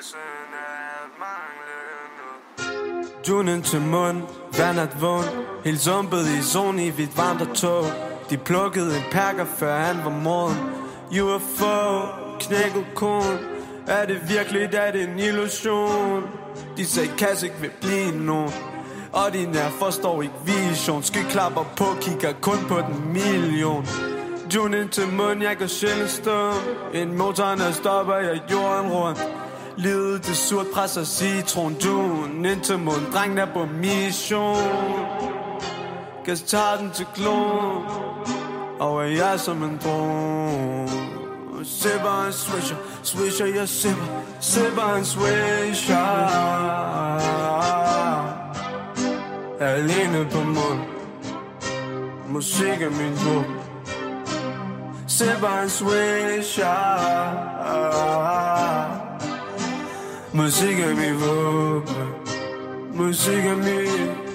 følelsen af manglende. Dunen til mund, vandet vågen Helt zumpet i zon i hvidt varmt og tog De plukkede en perker før han var moden. UFO, knækket kon Er det virkelig, er det en illusion? De sagde, Kass ikke vil blive nogen. Og de nær forstår ikke vision. Skyklapper på, kigger kun på den million. June ind til mund, jeg kan sjældent stå. En motoren stopper jeg jorden rundt. Livet til surt presser citron. June ind til mund, drengen er på mission. Gas tager den til klon Og er jeg som en drone? Sipper en swisher, swisher jeg sipper. Sipper en swisher. Alene på mund Musik er min våben Sipper en swisher. Musik er min våben Musik er min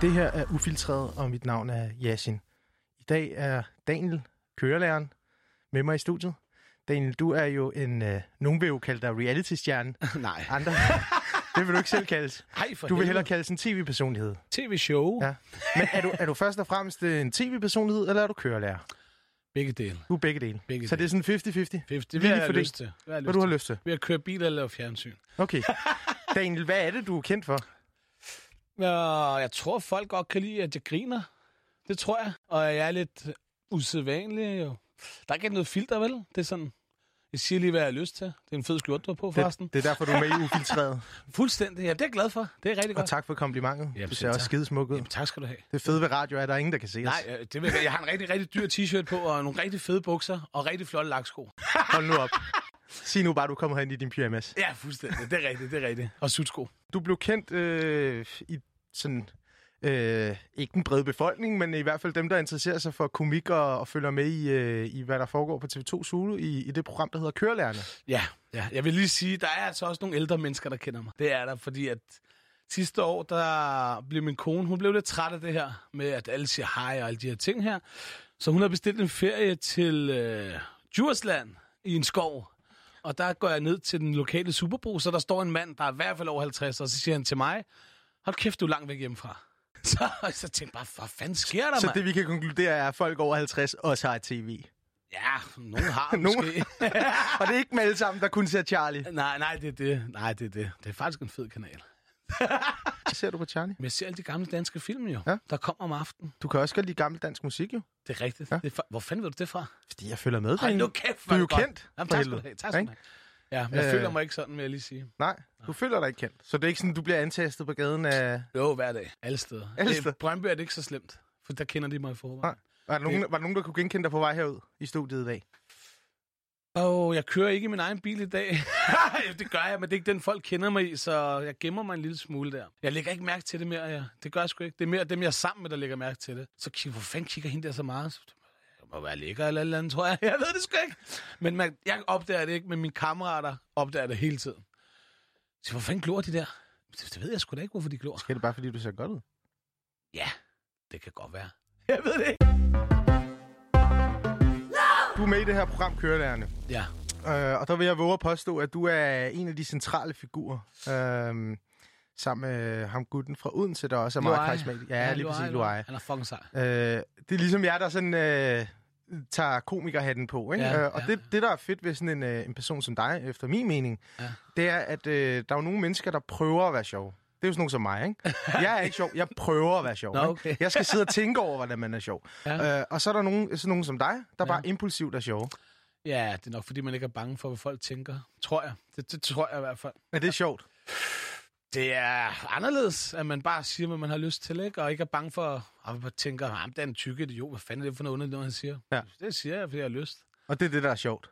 Det her er Ufiltreret, og mit navn er Yasin. I dag er Daniel, kørelæreren, med mig i studiet. Daniel, du er jo en... Øh, nogen vil jo kalde dig reality-stjerne. Nej. Andre, det vil du ikke selv kaldes. Ej, for Du vil hellere kaldes en tv-personlighed. TV-show. Ja. Men er du, er du først og fremmest øh, en tv-personlighed, eller er du kørelærer? Begge dele. Du er begge dele. Begge Så det er sådan 50-50? Det vil jeg have lyst til. Hvad lyst du har lyst til. Ved at køre bil eller lave fjernsyn. Okay. Daniel, hvad er det, du er kendt for? Ja, jeg tror, folk godt kan lide, at jeg griner. Det tror jeg. Og jeg er lidt usædvanlig. Jo. Der er ikke noget filter, vel? Det er sådan... Jeg siger lige, hvad jeg har lyst til. Det er en fed skjorte, du har på, forresten. Det, det er derfor, du er med i Ufiltreret. Fuldstændig. Ja, det er jeg glad for. Det er rigtig Og godt. tak for komplimentet. Jamen, Du ser også tak. skidesmuk ud. Jamen, tak skal du have. Det fede ved radio er, at der er ingen, der kan se os. Nej, øh, det vil, jeg har en rigtig, rigtig dyr t-shirt på, og nogle rigtig fede bukser, og rigtig flotte laksko. Hold nu op. Sig nu bare, du kommer hen i din pyjamas. Ja, fuldstændig. Det er rigtigt, det er rigtigt. Og sutsko. Du blev kendt øh, i sådan... Øh, ikke den brede befolkning, men i hvert fald dem, der interesserer sig for komik og, og følger med i, øh, i, hvad der foregår på TV2 Zulu i, i det program, der hedder Kørelærerne. Ja, ja, jeg vil lige sige, der er altså også nogle ældre mennesker, der kender mig. Det er der, fordi at sidste år, der blev min kone, hun blev lidt træt af det her, med at alle siger hej og alle de her ting her. Så hun har bestilt en ferie til øh, Djursland i en skov. Og der går jeg ned til den lokale superbrug, så der står en mand, der er i hvert fald over 50, og så siger han til mig, hold kæft, du er langt væk hjemmefra. Så, så tænkte jeg bare, hvad fanden sker der, Så mand? det, vi kan konkludere, er, at folk over 50 også har et tv. Ja, nogen har måske. Og det er ikke dem alle sammen, der kun ser Charlie. nej, nej, det er det. Nej, det er det. Det er faktisk en fed kanal. Hvad ser du på Charlie? Men jeg ser alle de gamle danske film jo, Ja. der kommer om aftenen. Du kan også godt lide gammel dansk musik, jo. Det er rigtigt. Ja. Det er, fa- hvor fanden ved du det fra? Fordi jeg følger med. Daniel. nu kæft, Du er jo kendt, Jamen, tak skal du have. Tak skal du have. Ja, men jeg Øh. føler mig ikke sådan, vil jeg lige sige. Nej, du føler dig ikke kendt. Så det er ikke sådan, du bliver antastet på gaden af... Jo, hver dag. Alle steder. Alle Øh, steder? Brøndby er det ikke så slemt, for der kender de mig i forvejen. Nej. Var der, nogen, var der nogen, der kunne genkende dig på vej herud i studiet i dag? Åh, oh, jeg kører ikke i min egen bil i dag. det gør jeg, men det er ikke den, folk kender mig i, så jeg gemmer mig en lille smule der. Jeg lægger ikke mærke til det mere, ja. Det gør jeg sgu ikke. Det er mere dem, jeg er sammen med, der lægger mærke til det. Så kigger, hvor fanden kigger hende der så meget? Må være lækker eller eller andet, tror jeg. Jeg ved det sgu ikke. Men man, jeg opdager det ikke, men mine kammerater opdager det hele tiden. Så hvor fanden glor de der? Det, ved jeg sgu da ikke, hvorfor de glor. Skal det bare, fordi du ser godt ud? Ja, det kan godt være. Jeg ved det ikke. Du er med i det her program, Kørelærerne. Ja, Øh, og der vil jeg våge at påstå, at du er en af de centrale figurer. Øh, sammen med ham gutten fra Odense, der også er meget Luai. karismatisk. Ja, lige præcis, Luai. Han er fucking sej. Øh, det er ligesom jeg, der sådan øh, tager komikerhatten på. Ikke? Ja, øh, og ja, det, det, der er fedt ved sådan en, øh, en person som dig, efter min mening, Ja. det er, at øh, der er jo nogle mennesker, der prøver at være sjov. Det er jo sådan nogen som mig, ikke? Jeg er ikke sjov, jeg prøver at være sjov. Nå, ikke? okay. Jeg skal sidde og tænke over, hvordan man er sjov. Ja. Øh, og så er der nogen, sådan nogen som dig, der Ja. bare impulsivt er sjove. Ja, det er nok, fordi man ikke er bange for, hvad folk tænker. Tror jeg. Det, det tror jeg i hvert fald. Er det sjovt? Det er anderledes, at man bare siger, hvad man har lyst til, ikke? Og ikke er bange for, at man tænker, at det er en tykke idiot. Hvad fanden er det for noget underligt, noget, han siger? Ja. Det siger jeg, fordi jeg har lyst. Og det er det, der er sjovt.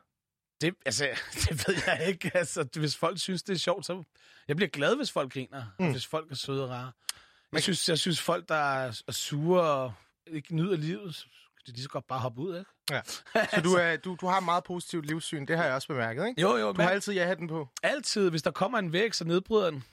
Det, altså, det ved jeg ikke. Altså, hvis folk synes, det er sjovt, så... Jeg bliver glad, hvis folk griner, mm. hvis folk er søde og rare. Jeg synes, jeg synes folk, der er, er sure og ikke nyder livet, de skal godt bare hoppe ud, ikke? Ja. Så du, er, du, du har meget positivt livssyn, det har jeg også bemærket, ikke? Jo, jo, Du men har altid ja-hatten på. altid, hvis der kommer en væg, så nedbryder den.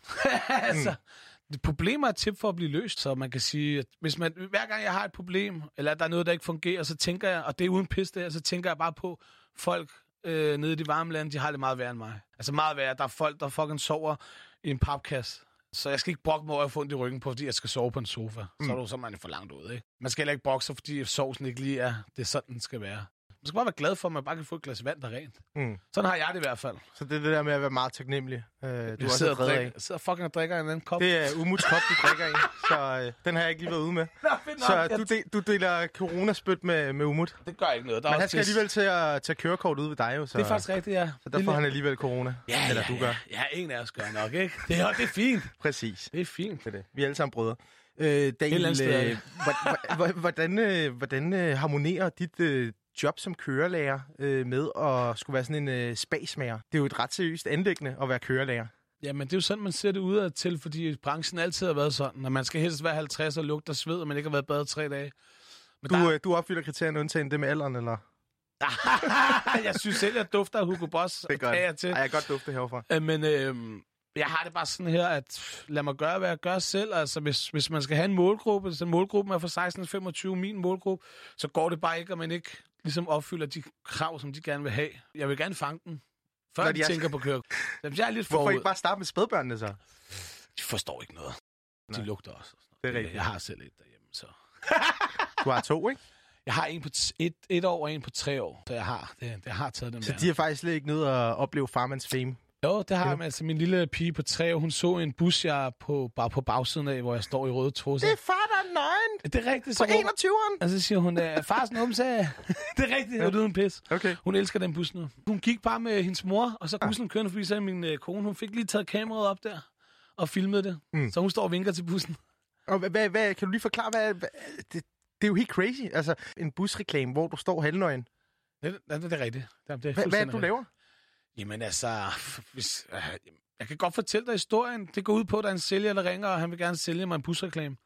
altså, Mm. problemer er tip for at blive løst, så man kan sige, at hvis man, hver gang jeg har et problem, eller der er noget, der ikke fungerer, så tænker jeg, og det er uden pis det her, så tænker jeg bare på folk øh, nede i de varme lande, de har det meget værre end mig. Altså meget værre. Der er folk, der fucking sover i en papkasse. Så jeg skal ikke brokke mig over at få ondt i ryggen på, fordi jeg skal sove på en sofa. Mm. Så er du så man for langt ud, ikke? Man skal heller ikke brokke sig, fordi sovsen ikke lige er, det er sådan, den skal være. Man skal bare være glad for, at man bare kan få et glas vand, der er rent. Mm. Sådan har jeg det i hvert fald. Så det er det der med at være meget taknemmelig. Øh, du Jeg også sidder, er og drikker, sidder fucking og drikker en anden kop. Det er Umuts kop, du drikker i, så øh, den har jeg ikke lige været ude med. Nå, nok. Så du, de, du deler coronaspyt med, med Umut. Det gør ikke noget. Der er Men han skal pis. alligevel til at tage kørekort ud ved dig jo, så, Det er faktisk rigtigt, ja. så der får han alligevel corona. Ja, Eller ja, du gør. Ja, en af os gør nok, ikke? Det er, det er fint. Præcis. Det er fint. Det er det. Vi er alle sammen brødre. Øh, Daniel, øh, hva- hvordan, øh, hvordan øh, harmonerer dit øh, job som kørelærer øh, med at skulle være sådan en øh, spasmager? Det er jo et ret seriøst anlæggende at være kørelærer. Jamen, det er jo sådan, man ser det udad til, fordi branchen altid har været sådan, at man skal helst være 50 og lugte og sved, og man ikke har været badet tre dage. Men Du, der, øh, du opfylder kriterierne undtagen det med alderen, eller? jeg synes selv, at dufter af Hugo Boss Det af og til. Ej, jeg kan godt dufte herfra. Øh, Men øh, jeg har det bare sådan her, at lad mig gøre, hvad jeg gør selv. Altså, hvis, hvis man skal have en målgruppe, så målgruppen er fra 16 til 25, min målgruppe, så går det bare ikke, at man ikke ligesom opfylder de krav, som de gerne vil have. Jeg vil gerne fange dem, før Når de, de er- tænker på køre. Jeg er lidt Hvorfor forud. ikke bare starte med spædbørnene så? De forstår ikke noget. De Nej. lugter også. og sådan Det er rigtigt. Jeg har selv et derhjemme, så... Du har to, ikke? Jeg har en på et, et år og en på tre år, så jeg har, det, det har taget dem Så der. de har faktisk slet ikke nødt at opleve farmans fame. Jo, det har Ja. jeg. Altså, min lille pige på tre år, hun så en bus, jeg er på, bare på bagsiden af, hvor jeg står i røde trusser. Det er far, der er nøgen! det er rigtigt. På Så råber- 21'eren! Og så siger hun, øh, fars numse. det er rigtigt, Ja. ja. uden pis. Okay. Hun elsker den bus nu. Hun gik bare med hendes mor, og så bussen kørende forbi, så er min øh, kone, hun fik lige taget kameraet op der og filmet det. Mm. Så hun står og vinker til bussen. Og hvad, hvad, kan du lige forklare, hvad, hvad det, det er jo helt crazy. Altså, en busreklame, hvor du står halvnøgen. Det, det, det er rigtigt. Det, er- det er Hvad, hvad er det, du laver? Jamen altså, hvis, øh, jeg kan godt fortælle dig historien. Det går ud på, at der er en sælger, der ringer, og han vil gerne sælge mig en busreklame.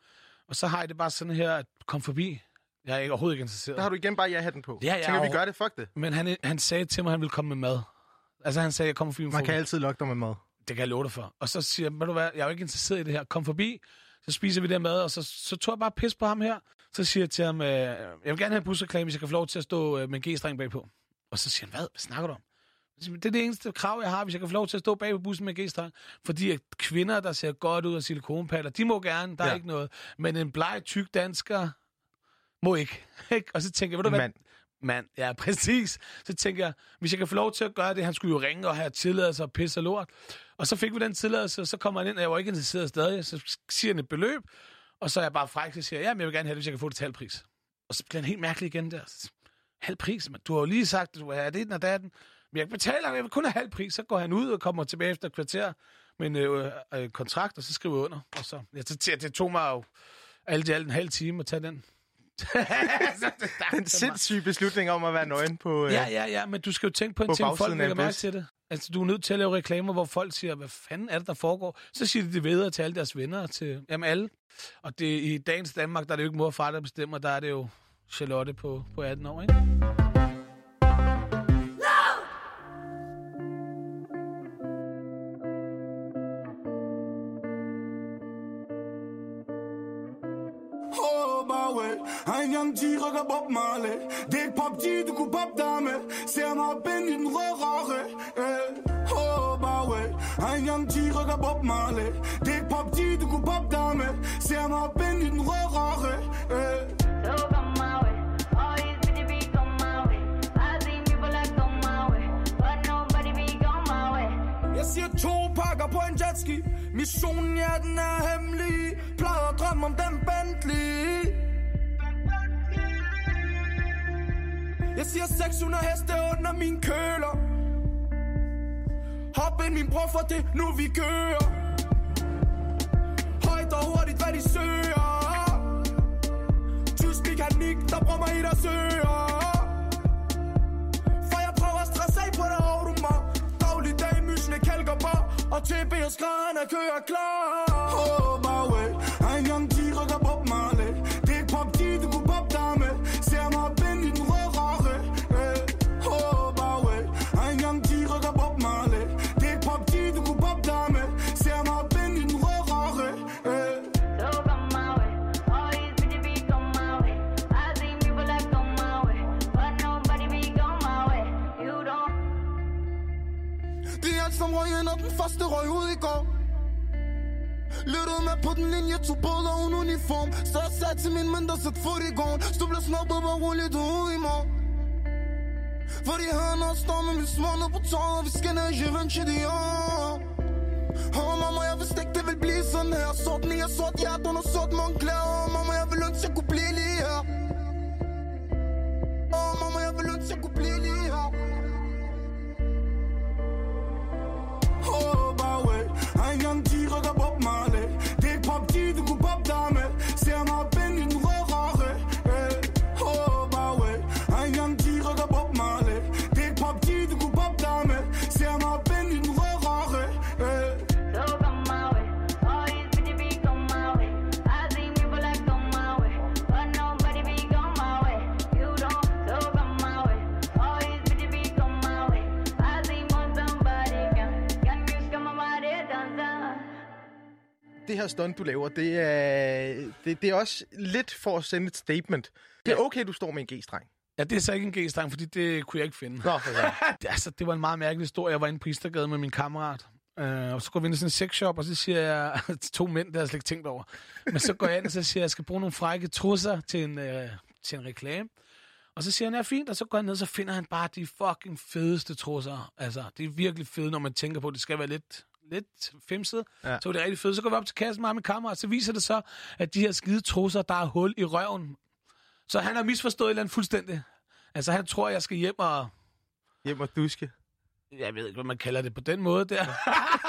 Og så har jeg det bare sådan her, at kom forbi. Jeg er ikke, overhovedet ikke interesseret. Der har du igen bare ja-hatten på. Ja, ja, Tænker, vi gør det, fuck det. Men han, han sagde til mig, at han ville komme med mad. Altså han sagde, at jeg kommer forbi Man kan altid lokke dig med mad. Det kan jeg love dig for. Og så siger jeg, du hvad, jeg er jo ikke interesseret i det her. Kom forbi, så spiser vi det mad, og så, så tog jeg bare pis på ham her. Så siger jeg til ham, øh, jeg vil gerne have en busreklame, hvis jeg kan få lov til at stå øh, med en G-streng bagpå. Og så siger han, hvad? Hvad snakker du om? Det er det eneste krav, jeg har, hvis jeg kan få lov til at stå bag på bussen med G-streng. Fordi at kvinder, der ser godt ud af silikonpaller, de må gerne, der er Ja. ikke noget. Men en bleg, tyk dansker må ikke. Og så tænker jeg, ved du hvad? Mand. Mand, ja, præcis. Så tænker jeg, hvis jeg kan få lov til at gøre det, han skulle jo ringe og have tilladelse og pisse og lort. Og så fik vi den tilladelse, og så kommer han ind, og jeg var ikke interesseret stadig. Så siger han et beløb, og så er jeg bare fræk, og siger, ja, men jeg vil gerne have det, hvis jeg kan få det til halv pris. Og så bliver han helt mærkelig igen der. Halv pris, men du har jo lige sagt, at du vil have det, og datten. Men jeg betaler, jeg vil kun have halv pris. Så går han ud og kommer tilbage efter et kvarter med en øh, øh, kontrakt, og så skriver jeg under. Og så, ja, det, det tog mig jo alt i alt en halv time at tage den. Den sindssyge beslutning om at være nøgen på... Øh, Ja, ja, ja, men du skal jo tænke på en ting, folk en lægger mærke til det. Altså, du er nødt til at lave reklamer, hvor folk siger, hvad fanden er det, der foregår? Så siger de det videre til alle deres venner, til jamen alle. Og det, i dagens Danmark, der er det jo ikke mor og far, der bestemmer, der er det jo Charlotte på, på 18 år, ikke? Un young G rykker Bob Marley Det er ikke pop G, du kunne pop der med Ser mig binde i den røde rare eh. Oh, bah ouais, un young G rykker Bob Marley Det er ikke pop G, du kunne pop der med Ser mig binde i den røde rare eh. So come my way. All these bitches be come my way. I seen people that go my way, but nobody be go my way. Jeg siger to pakker på en jetski Missionen, ja, den er hemmelig Plejede at drømme om den Bentley Jeg siger 600 heste under min køler. Hop ind min bror for det, nu vi kører. Højt og hurtigt, hvad de søger. Tysk mekanik, der bruger mig i deres søger. For jeg prøver at stresse af på det Daglig dag, mysende kalker bare Og TB og skræn er kører klar. Oh, my way. Så jeg sagde til min mænd, der sæt fod i gården Stod blev snobbet, var roligt ud i morgen Fordi han og står med min små ned på tåret Og vi skal ned i Givenchy Dior Åh, mamma, jeg vidste ikke, det ville blive sådan her Sort ni og sort hjerte under sort mundklæder Åh, mamma, jeg ville ønske, jeg kunne blive lige Det her stunt, du laver, det er, det, det er også lidt for at sende et statement. Det er okay, du står med en G-streng. Ja, det er så ikke en G-streng, fordi det kunne jeg ikke finde. Nå. Det, altså, det var en meget mærkelig historie. Jeg var inde på Istergade med min kammerat. Uh, og så går vi ind i sådan en sexshop, og så siger jeg til to mænd, det har jeg slet ikke tænkt over. Men så går jeg ind, og så siger jeg, jeg skal bruge nogle frække trusser til en, uh, til en reklame. Og så siger han, ja, fint, og så går han ned, så finder han bare de fucking fedeste trusser. Altså, det er virkelig fedt, når man tænker på, at det skal være lidt, lidt femset. Ja. Så er det rigtig fedt. Så går vi op til kassen med min kammerat, så viser det så, at de her skide trusser, der er hul i røven. Så han har misforstået et eller andet fuldstændig. Altså, han tror, jeg skal hjem og Hjem og duske. jeg ved ikke, hvad man kalder det på den måde der.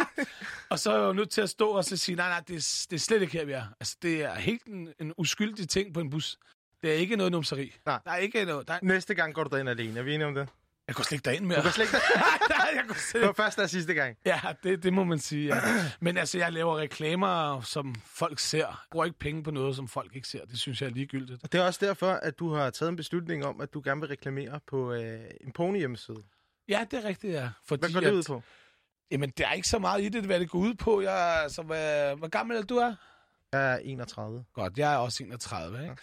og så er jeg jo nødt til at stå og så sige, nej, nej, det er, det er slet ikke her, vi er. Altså, det er helt en, en uskyldig ting på en bus. Det er ikke noget numseri. Nej. Der er ikke noget... Der er, Næste gang går du derind alene. Er vi enige om det? Jeg går slet ikke derind mere. Du kan slet ikke... nej, jeg går slet Det var første og sidste gang. Ja, det, det må man sige, ja. Men altså, jeg laver reklamer, som folk ser. Jeg bruger ikke penge på noget, som folk ikke ser. Det synes jeg er ligegyldigt. Og det er også derfor, at du har taget en beslutning om, at du gerne vil reklamere på øh, en pony hjemmeside. Ja, det er rigtigt, ja. Fordi Hvad går det at- ud på? Jamen, der er ikke så meget i det, hvad det går ud på. Jeg, altså, hvad, hvor gammel er du er? Jeg er 31. Godt, jeg er også 31, ikke?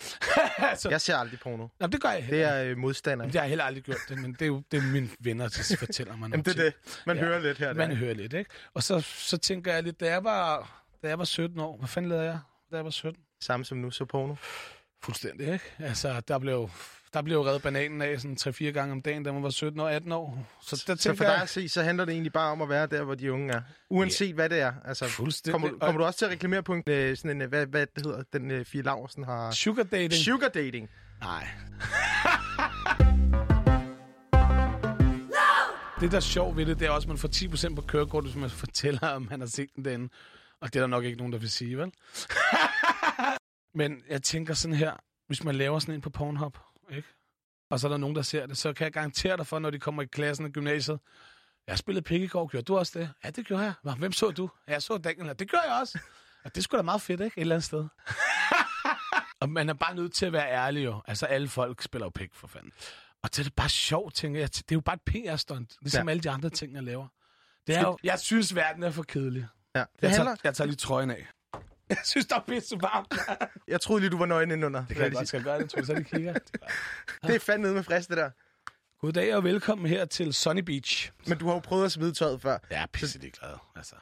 altså, Jeg ser aldrig porno. Jamen, det gør jeg Det heller er øh, modstander. Jamen, det har jeg heller aldrig gjort det, men det er jo det er mine venner, der fortæller mig Jamen, det er det. Man Ja. hører lidt her. Man Der. hører lidt, ikke? Og så, så tænker jeg lidt, da jeg, var, da jeg var 17 år, hvad fanden lavede jeg, da jeg var 17? Samme som nu, så porno. Fuldstændig, ikke? Altså, der blev, der blev reddet bananen af sådan 3-4 gange om dagen, da man var 17 og 18 år. Så der Så for dig at se, så handler det egentlig bare om at være der, hvor de unge er. Uanset hvad det er. Altså, Fuldstændig. kommer, du- kommer du også til at reklamere på en, øh, sådan en, øh, hvad, hvad det hedder, den øh, Fie Laversen har... Sugar dating? Sugar dating. Nej. det, der er sjovt ved det, det er også, at man får 10% på kørekort, hvis man fortæller, om man har set den derinde. Og det er der nok ikke nogen, der vil sige, vel? Men jeg tænker sådan her, hvis man laver sådan en på Pornhub, ikke? Og så er der nogen, der ser det, så kan jeg garantere dig for, når de kommer i klassen af gymnasiet, jeg spillede pik i går, gjorde du også det? Ja, det gjorde jeg. Hvem så du? Ja, jeg så Daniel. Det gør jeg også. Og det skulle da meget fedt, ikke? Et eller andet sted. Og man er bare nødt til at være ærlig jo. Altså, alle folk spiller jo pik, for fanden. Og det er bare sjovt, tænker jeg. Det er jo bare et PR-stunt, ligesom ja. alle de andre ting, jeg laver. Det er jo, jeg synes, verden er for kedelig. Ja, det Jeg handler... tager, jeg tager lige trøjen af. Jeg synes, der er pisse varmt. Jeg troede lige, du var nøgen indenunder. Det kan jeg godt skal jeg gøre det, tror jeg, så de kigger. Det er fandme med frisk, det der. Goddag og velkommen her til Sunny Beach. Men du har jo prøvet at smide tøjet før. Jeg er pisse glad, altså.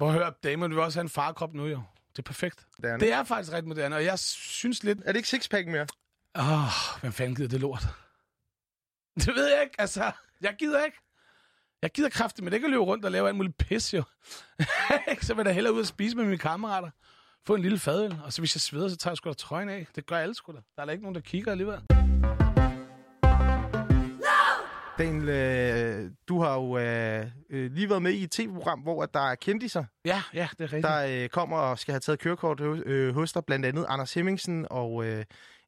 Høre, damer, du vil også have en farkrop nu, jo. Det er perfekt. Det er, Det er faktisk ret moderne, og jeg synes lidt... er det ikke sixpack mere? Åh, oh, hvem fanden gider det lort? Det ved jeg ikke, altså. Jeg gider ikke. Jeg gider kraftigt, men det kan løbe rundt og lave alt muligt pis, jo. så vil jeg da hellere ud og spise med mine kammerater. Få en lille fadøl, og så hvis jeg sveder, så tager jeg sgu da trøjen af. Det gør alle sgu da. Der er da ikke nogen, der kigger alligevel. Daniel, øh, du har jo øh, øh, lige været med i et tv-program, hvor der er kendiser, Ja, ja, det er rigtigt. der øh, kommer og skal have taget kørekort hos, øh, hos dig. Blandt andet Anders Hemmingsen og øh,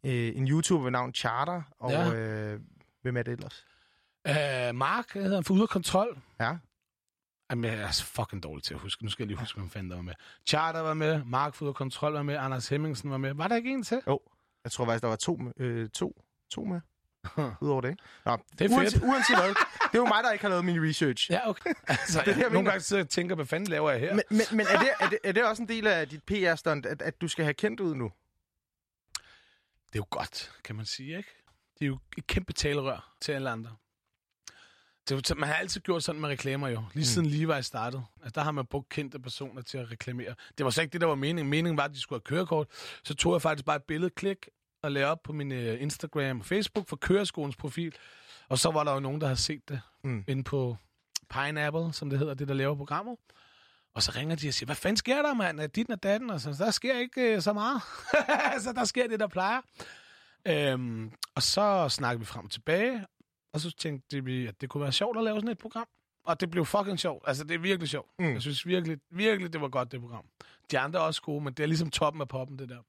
øh, en YouTuber ved navn Charter. Og Ja. øh, hvem er det ellers? Uh, Mark hedder han for ude af kontrol. Ja. Jamen, jeg er så fucking dårlig til at huske. Nu skal jeg lige huske, hvem fanden der var med. Charter var med, Mark for ude af kontrol var med, Anders Hemmingsen var med. Var der ikke en til? Jeg tror faktisk, der var to, øh, to, to med. Udover det, ikke? Nå, Det er uanset, fedt. uanset hvad. Det er jo mig, der ikke har lavet min research. Ja, okay. Altså, det er jeg nogle gange sidder og tænker, hvad fanden laver jeg her? Men, men, men er, det, er, det, er det også en del af dit PR-stunt, at, at du skal have kendt ud nu? Det er jo godt, kan man sige, ikke? Det er jo et kæmpe talerør til alle andre. Det, man har altid gjort sådan med reklamer jo. Lige siden Levi startede. Altså, der har man brugt kendte personer til at reklamere. Det var så ikke det, der var meningen. Meningen var, at de skulle have kørekort. Så tog jeg faktisk bare et billede, klik, og lagde op på min øh, Instagram og Facebook for køreskolens profil. Og så var der jo nogen, der havde set det Mm. mm. inde på Pineapple, som det hedder, det der laver programmet. Og så ringer de og siger, hvad fanden sker der, mand? Er dit og datten? Og så, der sker ikke øh, så meget. så der sker det, der plejer. Øhm, og så snakkede vi frem og tilbage, og så tænkte vi, at det kunne være sjovt at lave sådan et program. Og det blev fucking sjovt. Altså, det er virkelig sjovt. Mm. Jeg synes virkelig, virkelig, det var godt, det program. De andre er også gode, men det er ligesom toppen af poppen, det der.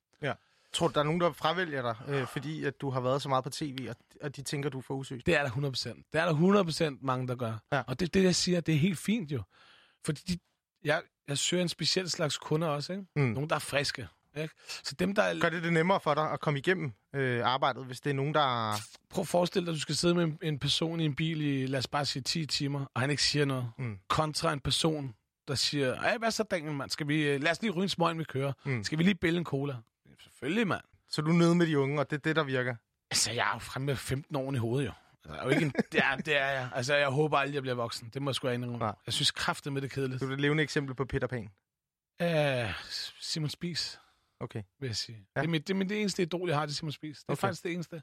Tror du, der er nogen, der fravælger dig, øh, fordi at du har været så meget på tv, og, og de tænker, du er for usøgt? Det er der 100%. Det er der 100% mange, der gør. Ja. Og det det, jeg siger, det er helt fint jo. Fordi de, jeg, jeg søger en speciel slags kunder også, ikke? Mm. Nogle, der er friske. Ikke? Så dem, der er... Gør det det nemmere for dig at komme igennem øh, arbejdet, hvis det er nogen, der... Prøv at forestille dig, at du skal sidde med en, en person i en bil i, lad os bare sige, 10 timer, og han ikke siger noget. Mm. Kontra en person, der siger, ej, hvad så, Daniel, mand? Skal vi, øh, lad os lige ryge en smøg, inden vi kører. Mm. Skal vi lige bille en cola? Selvfølgelig, mand. Så du er nede med de unge, og det er det, der virker. Altså, jeg er jo fremme med 15 år i hovedet, jo. Altså, jeg er jo ikke en, det, er, det er jeg. Altså, jeg håber aldrig, jeg bliver voksen. Det må jeg sgu indrømme. Nej. Jeg synes kraftet med det kedeligt. Du er et levende eksempel på Peter Pan. Uh, Simon Spies, Okay. vil jeg sige. Ja. Det, er mit, det er mit eneste idol, jeg har, det er Simon Spies. Det er okay. faktisk det eneste.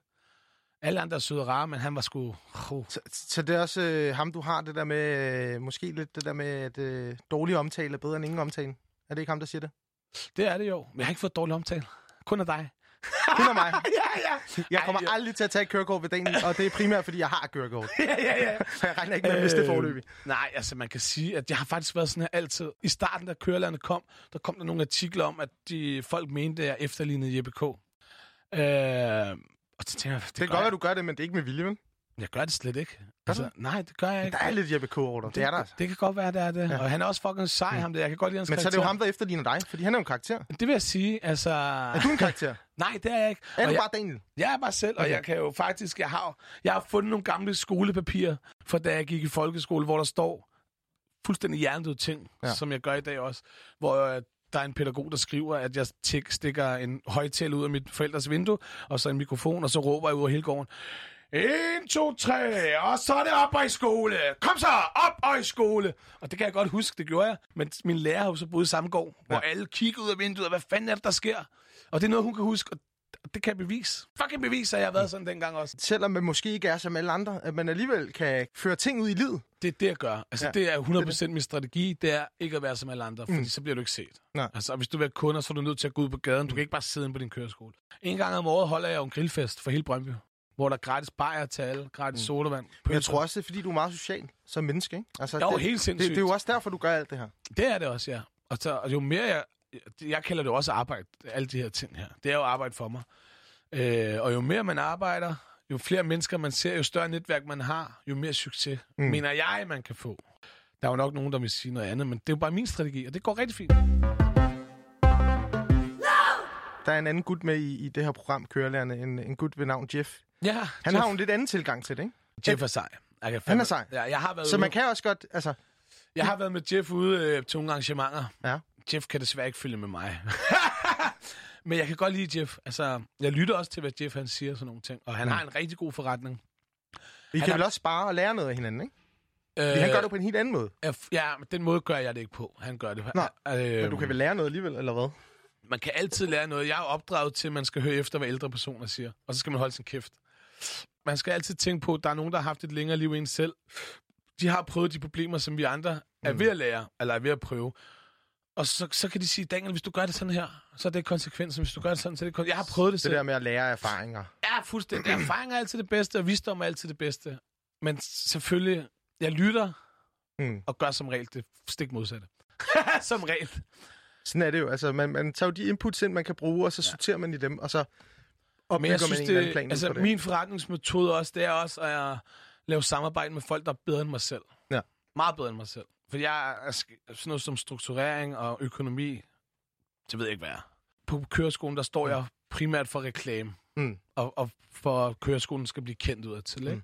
Alle andre er søde og rare, men han var sgu... Oh. Så, så det er også øh, ham, du har det der med... Øh, måske lidt det der med, at øh, dårlig omtale er bedre end ingen omtale. Er det ikke ham, der siger det? Det er det jo. Men jeg har ikke fået dårlig omtale. Kun af dig. Kun af mig. ja, ja. Jeg kommer Ej, ja. aldrig til at tage et kørekort ved Daniel, og det er primært, fordi jeg har kørekort. ja, ja, ja. Så jeg regner ikke med at miste det forløbig. Nej, altså man kan sige, at jeg har faktisk været sådan her altid. I starten, da kørelandet kom, der kom der nogle artikler om, at de folk mente, at jeg efterlignede Jeppe K. Øh, og så tænker jeg, det, Det kan godt være, du gør det, men det er ikke med vilje, vel? Jeg gør det slet ikke. Altså, nej, det gør jeg ikke. Der er lidt Jeppe K. over dig. Det er der altså. Det kan godt være, det er det. Ja. Og han er også fucking sej, ham der. Jeg kan godt lide hans Men så er det jo karakter. ham, der efterligner dig, fordi han er jo en karakter. Det vil jeg sige, altså... Er du en karakter? Nej, det er jeg ikke. Er Og du jeg, bare Daniel? jeg er bare selv, og Okay. jeg kan jo faktisk... Jeg har, jeg har fundet nogle gamle skolepapirer, fra da jeg gik i folkeskole, hvor der står fuldstændig hjernedøde ting, Ja. som jeg gør i dag også. Hvor øh, der er en pædagog, der skriver, at jeg tik, stikker en højtaler ud af mit forældres vindue, og så en mikrofon, og så råber jeg ud af hele gården. 1, 2, 3, og så er det op og i skole. Kom så, op og i skole. Og det kan jeg godt huske, det gjorde jeg. Men min lærer har jo så boet i samme gård, hvor alle kigger ud af vinduet, og hvad fanden er det, der sker? Og det er noget, hun kan huske, og det kan bevise. Fucking bevise, at jeg har været sådan dengang også. Selvom man måske ikke er som alle andre, at man alligevel kan føre ting ud i livet. Det er det, jeg gør. Altså, Ja, ja, det er 100% det er min strategi. Det er ikke at være som alle andre, fordi mm. så bliver du ikke set. Nej. Altså, og hvis du vil være kunder, så er du nødt til at gå ud på gaden. Du kan ikke bare sidde inde på din køreskole. En gang om året holder jeg jo en grillfest for hele Brøndby, hvor der er gratis bajer til alle, gratis mm. sodavand. Men jeg tror også, det er, fordi du er meget social som menneske, ikke? Altså, Jo, det, helt det, sindssygt. det, er jo også derfor, du gør alt det her. Det er det også, ja. Og, så, og jo mere jeg... Jeg kalder det også arbejde, alle de her ting her. Det er jo arbejde for mig. Øh, og jo mere man arbejder, jo flere mennesker man ser, jo større netværk man har, jo mere succes, mm. mener jeg, man kan få. Der er jo nok nogen, der vil sige noget andet, men det er jo bare min strategi, og det går rigtig fint. Der er en anden gut med i, i det her program, Kørelærerne, en, en gut ved navn Jeff. Ja, Han Jeff, har jo en lidt anden tilgang til det, ikke? Jeff er sej. Jeg kan Han er sej. Ja, jeg har været, Så ude, man kan også godt, altså... jeg har været med Jeff ude øh, til nogle arrangementer. Ja. Jeff kan desværre ikke følge med mig. Men jeg kan godt lide Jeff. Altså, jeg lytter også til, hvad Jeff han siger og sådan nogle ting. Og han Mm. har en rigtig god forretning. I Han kan er- vel også spare og lære noget af hinanden, ikke? Øh, Fordi han gør det på en helt anden måde. Ja, men den måde gør jeg det ikke på. Han gør det. Nå, øh, Men du kan vel lære noget alligevel, eller hvad? Man kan altid lære noget. Jeg er opdraget til, at man skal høre efter, hvad ældre personer siger. Og så skal man holde sin kæft. Man skal altid tænke på, at der er nogen, der har haft et længere liv end en selv. De har prøvet de problemer, som vi andre er Mm. ved at lære, eller er ved at prøve. Og så, så kan de sige, Daniel, hvis du gør det sådan her, så er det konsekvensen. Hvis du gør det sådan, så er det kon- Jeg har prøvet det Det selv. der med at lære erfaringer. Ja, fuldstændig. Erfaring er altid det bedste, og visdom er altid det bedste. Men selvfølgelig, jeg lytter Mm. og gør som regel det stik modsatte. som regel. Sådan er det jo. Altså, man, man tager jo de inputs ind, man kan bruge, og så sorterer man i dem, og så Men jeg synes, det, plan altså, det. min forretningsmetode også, det er også at lave samarbejde med folk, der er bedre end mig selv. Ja. Meget bedre end mig selv. For jeg er sådan noget som strukturering og økonomi, det ved jeg ikke, hvad jeg er. På køreskolen, der står jeg primært for reklame, Mm. og, og for at køreskolen skal blive kendt ud af til, ikke? Mm.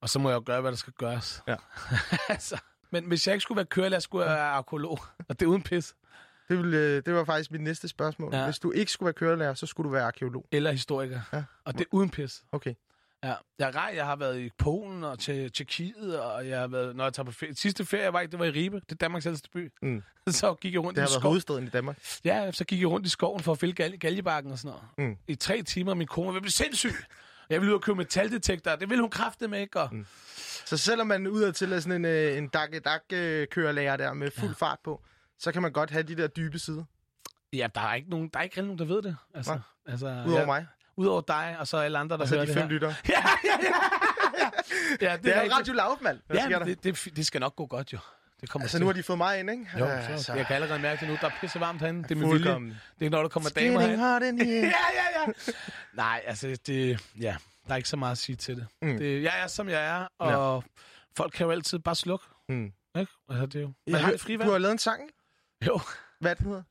Og så må jeg jo gøre, hvad der skal gøres. Ja. altså, men hvis jeg ikke skulle være kørelærer, skulle jeg være arkeolog. Og det er uden pis. Det, vil, øh, det var faktisk mit næste spørgsmål. Ja. Hvis du ikke skulle være kørelærer, så skulle du være arkeolog. Eller historiker. Ja. Og det er uden pis. Okay. Ja, jeg, rej, jeg har været i Polen og til Tjekkiet, og jeg har været, når jeg tager på ferie. Sidste ferie, jeg var i, det var i Ribe. Det er Danmarks ældste by. Mm. så gik jeg rundt Det i har været skoven. hovedstaden i Danmark. Ja, så gik jeg rundt i skoven for at fælde gal- galjebakken og sådan noget. Mm. I tre timer, og min kone at blive sindssyg. Jeg ville ud og købe metaldetektor. Det ville hun kræfte med, ikke? Og... Mm. Så selvom man udad til er sådan en, øh, en dak-dak-kørelærer der med fuld ja. fart på, så kan man godt have de der dybe sider. Ja, der er ikke nogen, der er ikke nogen, der ved det. Altså, Nej. altså, Udover ja, mig. Udover dig, og så alle andre, der Og så hører de det fem her. lyttere. Ja, ja, ja. ja, det, Det er rigtigt. Radio Loud, mand. Ja, det, det, det, skal nok gå godt, jo. Det kommer Altså, til. nu har de fået mig ind, ikke? Jo, Ja, så, jeg kan allerede mærke det nu. Der er pisse varmt herinde. Det er med vilje. Det er, når der kommer damer Getting herinde. hot in here. ja, ja, ja. Nej, altså, det, ja, der er ikke så meget at sige til det. Mm. Det jeg er, som jeg er, og ja. folk kan jo altid bare slukke. Mm. Ikke? Altså, det er jo... Man Jeg har det fri Du har lavet en sang. Jo, Hvad den hedder?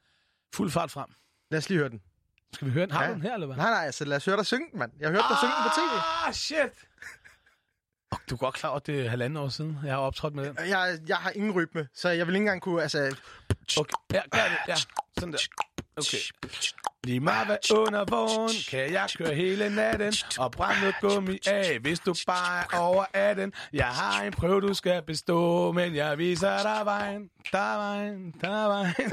fuld fart frem. Lad os lige høre den. Skal vi høre den? Har Ja. du den her, eller hvad? Nej, nej, altså lad os høre dig synge den, mand. Jeg har hørt dig synge den på tv. Ah, shit! Oh, du er godt klar over, at det er halvanden år siden, jeg har optrådt med den. Jeg, jeg har ingen rytme, så jeg vil ikke engang kunne... Altså, Okay. Ja, gør det. Ja, sådan der. Okay. Lige meget hvad under vågen, kan jeg køre hele natten og brænde noget gummi af, hvis du bare er over 18. Jeg har en prøve, du skal bestå, men jeg viser dig vejen. Der er vejen, der er vejen.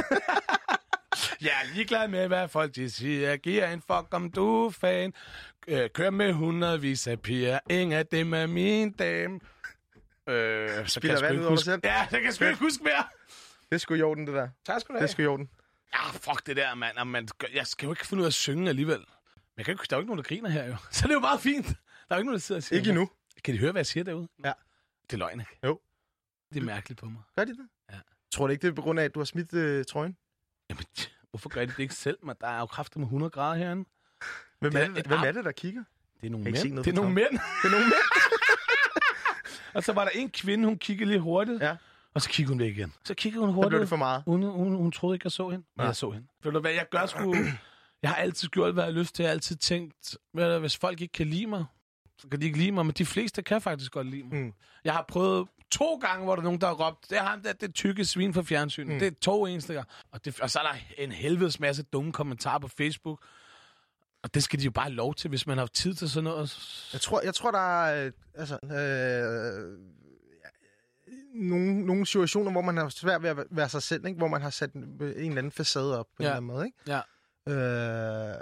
Jeg er ligeglad med, hvad folk de siger. Jeg giver en fuck, om du er fan. Øh, Kør med hundredvis af piger. Ingen af dem er min dame. Øh, så Spiller jeg sgu vand ud over huske- selv. Ja, det kan jeg sgu ikke huske mere. det er sgu i orden, det der. Tak skal du Det er sgu i orden. Ja, fuck det der, mand. Og man. Jeg skal jo ikke finde ud af at synge alligevel. Men jeg kan ikke, der er jo ikke nogen, der griner her, jo. Så det er jo meget fint. Der er jo ikke nogen, der sidder og siger... Ikke endnu. Kan de høre, hvad jeg siger derude? Ja. Det er løgn, ikke? Jo. Det er mærkeligt på mig. Gør de det? Ja. Tror du ikke, det er på grund af, at du har smidt øh, trøjen? Jamen, hvorfor gør de det ikke selv? Man, der er jo kraftigt med 100 grader herinde. Hvem, Det er, det, et hvem er det, der kigger? Det er nogle mænd. Det er nogle mænd. Det er nogle mænd. Og så var der en kvinde, hun kiggede lige hurtigt. Ja. Og så kiggede hun væk igen. Så kiggede hun Så hurtigt. blev det for meget. Hun, hun, hun troede ikke, jeg så hende. Men Nej. jeg så hende. Ved du hvad, jeg gør sgu... Jeg har altid gjort, hvad jeg har lyst til. Jeg har altid tænkt, du, hvis folk ikke kan lide mig, så kan de ikke lide mig. Men de fleste kan faktisk godt lide mig. Mm. Jeg har prøvet to gange, hvor der er nogen, der har råbt, det er ham der, det tykke svin for fjernsynet. Mm. Det er to eneste gang. Og, det, og så er der en helvedes masse dumme kommentarer på Facebook. Og det skal de jo bare have lov til, hvis man har tid til sådan noget. Jeg tror, jeg tror der er øh, altså, øh, nogle, nogle situationer, hvor man har svært ved at være sig selv, ikke? hvor man har sat en, en eller anden facade op på Ja. en eller anden måde. Ikke? Ja. Øh,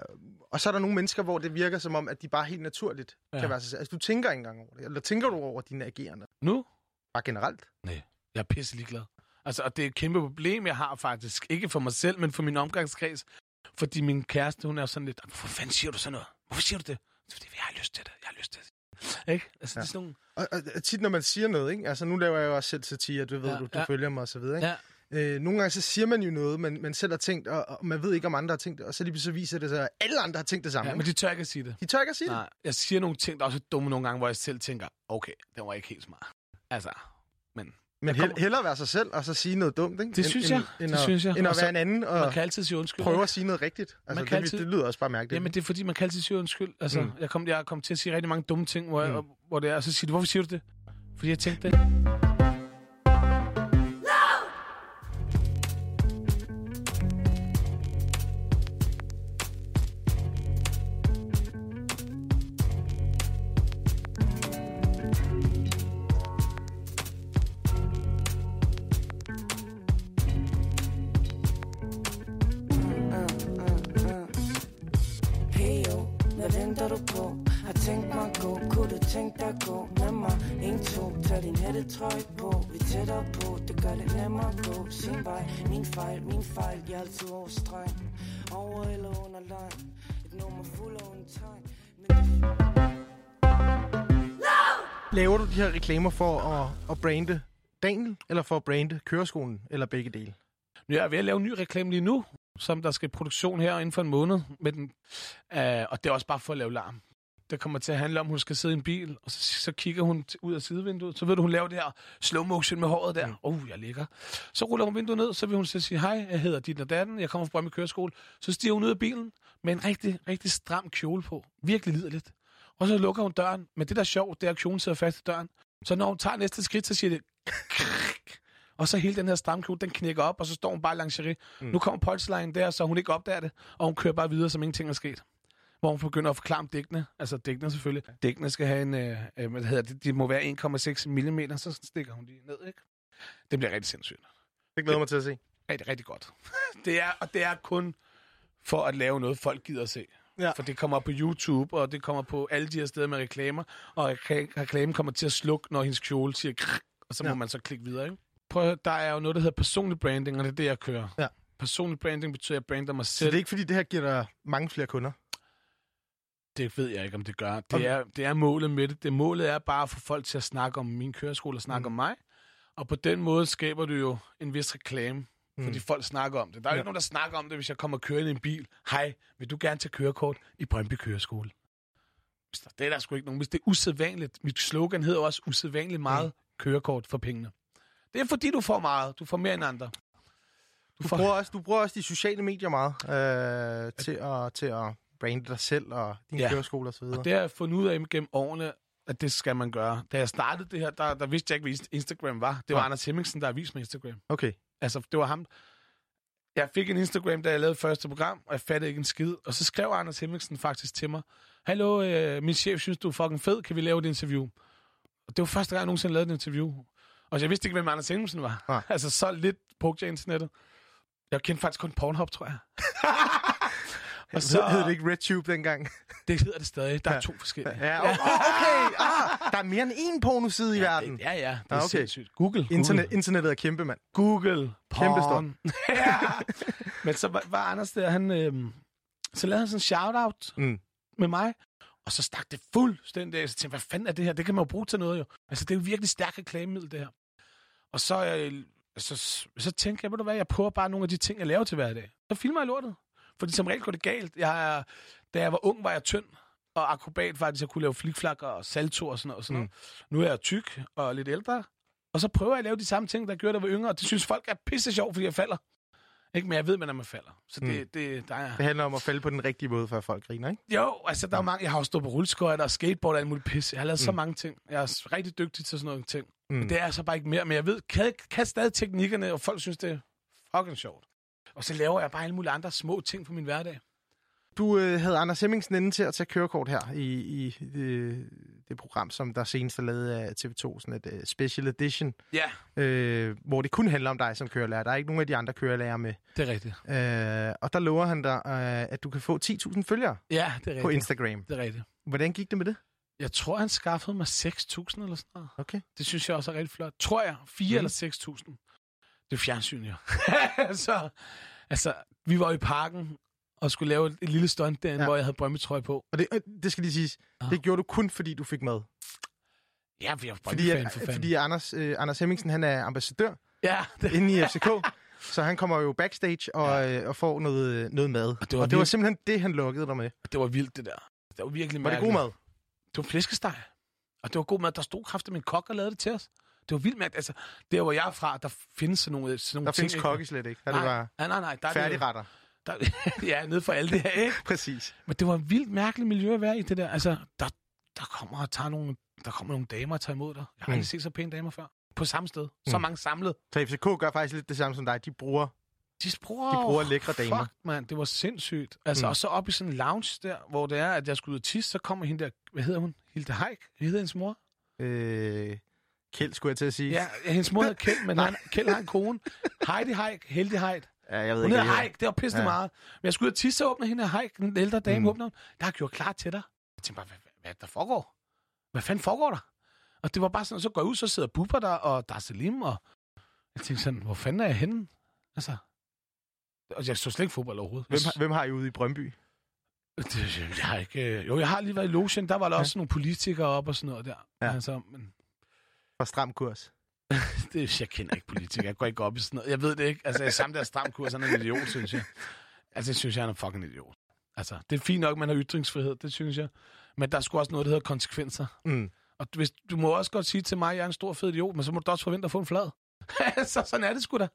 og så er der nogle mennesker, hvor det virker som om, at de bare helt naturligt ja. Kan være sig selv. Altså, du tænker ikke engang over det. Eller tænker du over dine agerende? Nu? Bare generelt. Nej, jeg er pisse ligeglad. Altså, og det er et kæmpe problem, jeg har faktisk. Ikke for mig selv, men for min omgangskreds. Fordi min kæreste, hun er sådan lidt, hvorfor fanden siger du sådan noget? Hvorfor siger du det? Fordi jeg har lyst til det. Jeg har lyst til det. Ikke? Altså, ja. det er sådan nogle... Og, og, tit, når man siger noget, ikke? Altså, nu laver jeg jo også selv satire, du ved, ja, du, du ja. følger mig og så videre, ikke? Ja, Øh, nogle gange så siger man jo noget, man, man selv har tænkt, og, og man ved ikke, om andre har tænkt det, og så lige så viser det sig, at alle andre har tænkt det samme. ja, men de tør ikke at sige det. De tør ikke at sige det. Nej, jeg siger nogle ting, der er også dumme nogle gange, hvor jeg selv tænker, okay, det var ikke helt smart. Altså, men Jeg kommer- hellere være sig selv, og så sige noget dumt, ikke? Det synes jeg. End, end Det at, synes jeg. End Og at være en anden og man kan altid sige undskyld. prøve ikke? at sige noget rigtigt. Altså, Man kan det, altid- det lyder også bare mærkeligt. Jamen, det er fordi, man kan altid sige undskyld. Altså, Mm. jeg, kom, jeg kommet til at sige rigtig mange dumme ting, hvor, Mm. mm. hvor det er, og så siger du, hvorfor siger du det? Fordi jeg tænkte det. Hættetrøje på. Vi er tættere på, det gør det nemmere at gå Sin vej, min fejl, min fejl. Jeg er altid over streng Over eller under line Et nummer fuld af tegn. Men det Laver du de her reklamer for at, at brande Daniel, eller for at brande køreskolen, eller begge dele? Nu er jeg ved at lave en ny reklame lige nu, som der skal i produktion her inden for en måned. Med den, uh, og det er også bare for at lave larm. Det kommer til at handle om, at hun skal sidde i en bil, og så, så kigger hun ud af sidevinduet. Så ved du, hun laver det her slow motion med håret der. Åh, oh, jeg ligger. Så ruller hun vinduet ned, så vil hun så sige, hej, jeg hedder dit og datten, jeg kommer fra Brøndby Køreskole. Så stiger hun ud af bilen med en rigtig, rigtig stram kjole på. Virkelig liderligt. Og så lukker hun døren. Men det, der er sjovt, det er, at kjolen sidder fast i døren. Så når hun tager næste skridt, så siger det... Og så hele den her stramkjole, den knækker op, og så står hun bare i lingerie. Mm. Nu kommer punchline der, så hun ikke opdager det, og hun kører bare videre, som ingenting er sket. Hvor hun begynder at forklare om dækkene. Altså dækkene selvfølgelig. Dækkene skal have en, øh, øh, hvad hedder det, de må være 1,6 mm, så stikker hun de ned, ikke? Det bliver rigtig sindssygt. Det glæder mig til at se. Rigtig, rigtig godt. Det er, og det er kun for at lave noget, folk gider at se. Ja. For det kommer på YouTube, og det kommer på alle de her steder med reklamer, og rekla- reklamen kommer til at slukke, når hendes kjole siger krrr, og så må Ja. man så klikke videre, ikke? Prøv der er jo noget, der hedder personlig branding, og det er det, jeg kører. Ja. Personlig branding betyder, at jeg brander mig Så selv. det er ikke, fordi det her giver dig mange flere kunder? Det ved jeg ikke, om det gør. Det er, det er målet med det. det. Målet er bare at få folk til at snakke om min køreskole og snakke Mm. om mig. Og på den måde skaber du jo en vis reklame, Mm. fordi folk snakker om det. Der er jo Ja. ikke nogen, der snakker om det, hvis jeg kommer kørende i en bil. Hej, vil du gerne tage kørekort i Brøndby Køreskole? Det er der sgu ikke nogen. Hvis det er usædvanligt. Mit slogan hedder også usædvanligt meget Mm. kørekort for pengene. Det er fordi, du får meget. Du får mere end andre. Du får- bruger, også, du bruger også de sociale medier meget øh, til, at, til at brande dig selv og din Ja. ja. køreskole og så videre. Og det har jeg fundet ud af gennem årene, at det skal man gøre. Da jeg startede det her, der, der vidste jeg ikke, hvad Instagram var. Det var Nej. Anders Hemmingsen, der har vist mig Instagram. Okay. Altså, det var ham. Jeg fik en Instagram, da jeg lavede første program, og jeg fattede ikke en skid. Og så skrev Anders Hemmingsen faktisk til mig, Hallo, øh, min chef synes, du er fucking fed. Kan vi lave et interview? Og det var første gang, jeg nogensinde lavede et interview. Og jeg vidste ikke, hvem Anders Hemmingsen var. Nej. altså, så lidt brugte jeg internettet. Jeg kendte faktisk kun Pornhub, tror jeg. Og så hed det ikke RedTube dengang. Det hedder det stadig. Der er Ja. to forskellige. Ja, okay. okay. Ah, der er mere end én pornoside i Ja, verden. det, ja, ja. Det er Ah, okay. sindssygt. Google. Internet, Google. internettet er kæmpe, mand. Google. Kæmpe porn. ja. Men så var, var Anders der, han... Øh, så lavede han sådan en shout-out Mm. med mig. Og så stak det fuldstændig af. Så tænkte hvad fanden er det her? Det kan man jo bruge til noget jo. Altså, det er jo virkelig stærkt reklamemiddel, det her. Og så, øh, så, så tænkte jeg, ved du hvad, jeg prøver bare nogle af de ting, jeg laver til hverdag. Så filmer jeg lortet. Fordi som regel går det galt. Jeg er, da jeg var ung, var jeg tynd og akrobat faktisk. Jeg kunne lave flikflakker og salto og sådan noget. Og sådan Mm. noget. Nu er jeg tyk og lidt ældre. Og så prøver jeg at lave de samme ting, der gjorde, da jeg var yngre. Og det synes folk er pisse sjovt, fordi jeg falder. Ikke, men jeg ved, når man falder. Så det, Mm. mm. det der er... Det handler om at falde på den rigtige måde, for at folk griner, ikke? Jo, altså der er mange... Jeg har jo stået på rulleskøjter og skateboard og alt muligt pis. Jeg har lavet mm. så mange ting. Jeg er rigtig dygtig til sådan nogle ting. Mm. Mm. Men det er så bare ikke mere. Men jeg ved, kan, kan stadig teknikkerne, og folk synes, det er fucking sjovt. Og så laver jeg bare alle mulige andre små ting på min hverdag. Du øh, havde Anders Hemmingsen inde til at tage kørekort her i, i det, det program, som der senest er lavet af TV2, sådan et uh, special edition, Ja, øh, hvor det kun handler om dig som kørelærer. Der er ikke nogen af de andre kørelærer med. det er rigtigt. Øh, og der lover han dig, øh, at du kan få 10.000 følgere Ja, det er på rigtigt. Instagram. Det er rigtigt. Hvordan gik det med det? Jeg tror, han skaffede mig 6.000 eller sådan noget. Okay. Det synes jeg også er rigtig flot. Tror jeg. 4 Mhm. mm. eller 6.000. Det er fjernsyn, jo. så, altså, vi var i parken og skulle lave et, et lille stunt derinde, Ja. ja. hvor jeg havde brømmetrøje på. Og det, øh, det skal lige siges, Ah. det gjorde du kun, fordi du fik mad. Ja, vi er Fordi, at, for fanden. fordi Anders, øh, Anders Hemmingsen, han er ambassadør Ja, det, inde i FCK, så han kommer jo backstage og, øh, og får noget, noget mad. Og det var og det var simpelthen det, han lukkede dig med. det var vildt, det der. Det var virkelig Var det mærkeligt. god mad? Det var flæskesteg. Og det var god mad. Der stod kraftigt en kok og lavede det til os. Det var vildt mærkeligt. Altså, der hvor jeg er fra, der findes sådan nogle, sådan nogle Der ting. findes ikke? kokke slet ikke. Der det Nej, var nej, nej, nej. Der er det, færdigretter. der, ja, nede for alt det her, ikke? Præcis. Men det var et vildt mærkeligt miljø at være i, det der. Altså, der, der kommer og tager nogle, der kommer nogle damer og tager imod dig. Jeg har Mm. aldrig set så pæne damer før. På samme sted. Så Mm. mange samlet. Så FCK gør faktisk lidt det samme som dig. De bruger... De bruger, De bruger lækre damer. Fuck, man, det var sindssygt. Altså, Mm. mm. og så op i sådan en lounge der, hvor det er, at jeg skulle ud og tisse, så kommer hende der, hvad hedder hun? Hilde Haik? Hvad hedder hendes mor? Øh, Kjeld, skulle jeg til at sige. Ja, hendes mor hedder Kjeld, men han, Kjeld har en kone. Heidi Haik, Heldig Haik. ja jeg ved Hun hedder Haik, det var pisse Ja. meget. Men jeg skulle ud og tisse, så åbner hende her Haik, den ældre dame, Mm. åbner hun. Der har gjort klar til dig. Jeg tænkte bare, hvad, hvad, hvad er der foregår? Hvad fanden foregår der? Og det var bare sådan, så går jeg ud, så sidder Bubber der, og der er Salim, og jeg tænkte sådan, hvor fanden er jeg henne? Altså, og jeg så slet ikke fodbold overhovedet. Hvem, har- hvem har I ude i Brøndby? Det, jeg har ikke... Jo, jeg har lige været i logen. Der var der Ja. også nogle politikere op og sådan noget der. Ja. Altså, men Fra Stram Kurs. det, jeg kender ikke politikere. Jeg går ikke op i sådan noget. Jeg ved det ikke. Altså, jeg samt der stram kurs, han er en idiot, synes jeg. Altså, jeg synes, jeg er en fucking idiot. Altså, det er fint nok, man har ytringsfrihed, det synes jeg. Men der er sgu også noget, der hedder konsekvenser. Mm. Og hvis, du må også godt sige til mig, at jeg er en stor fed idiot, men så må du også forvente at få en flad. så sådan er det sgu da.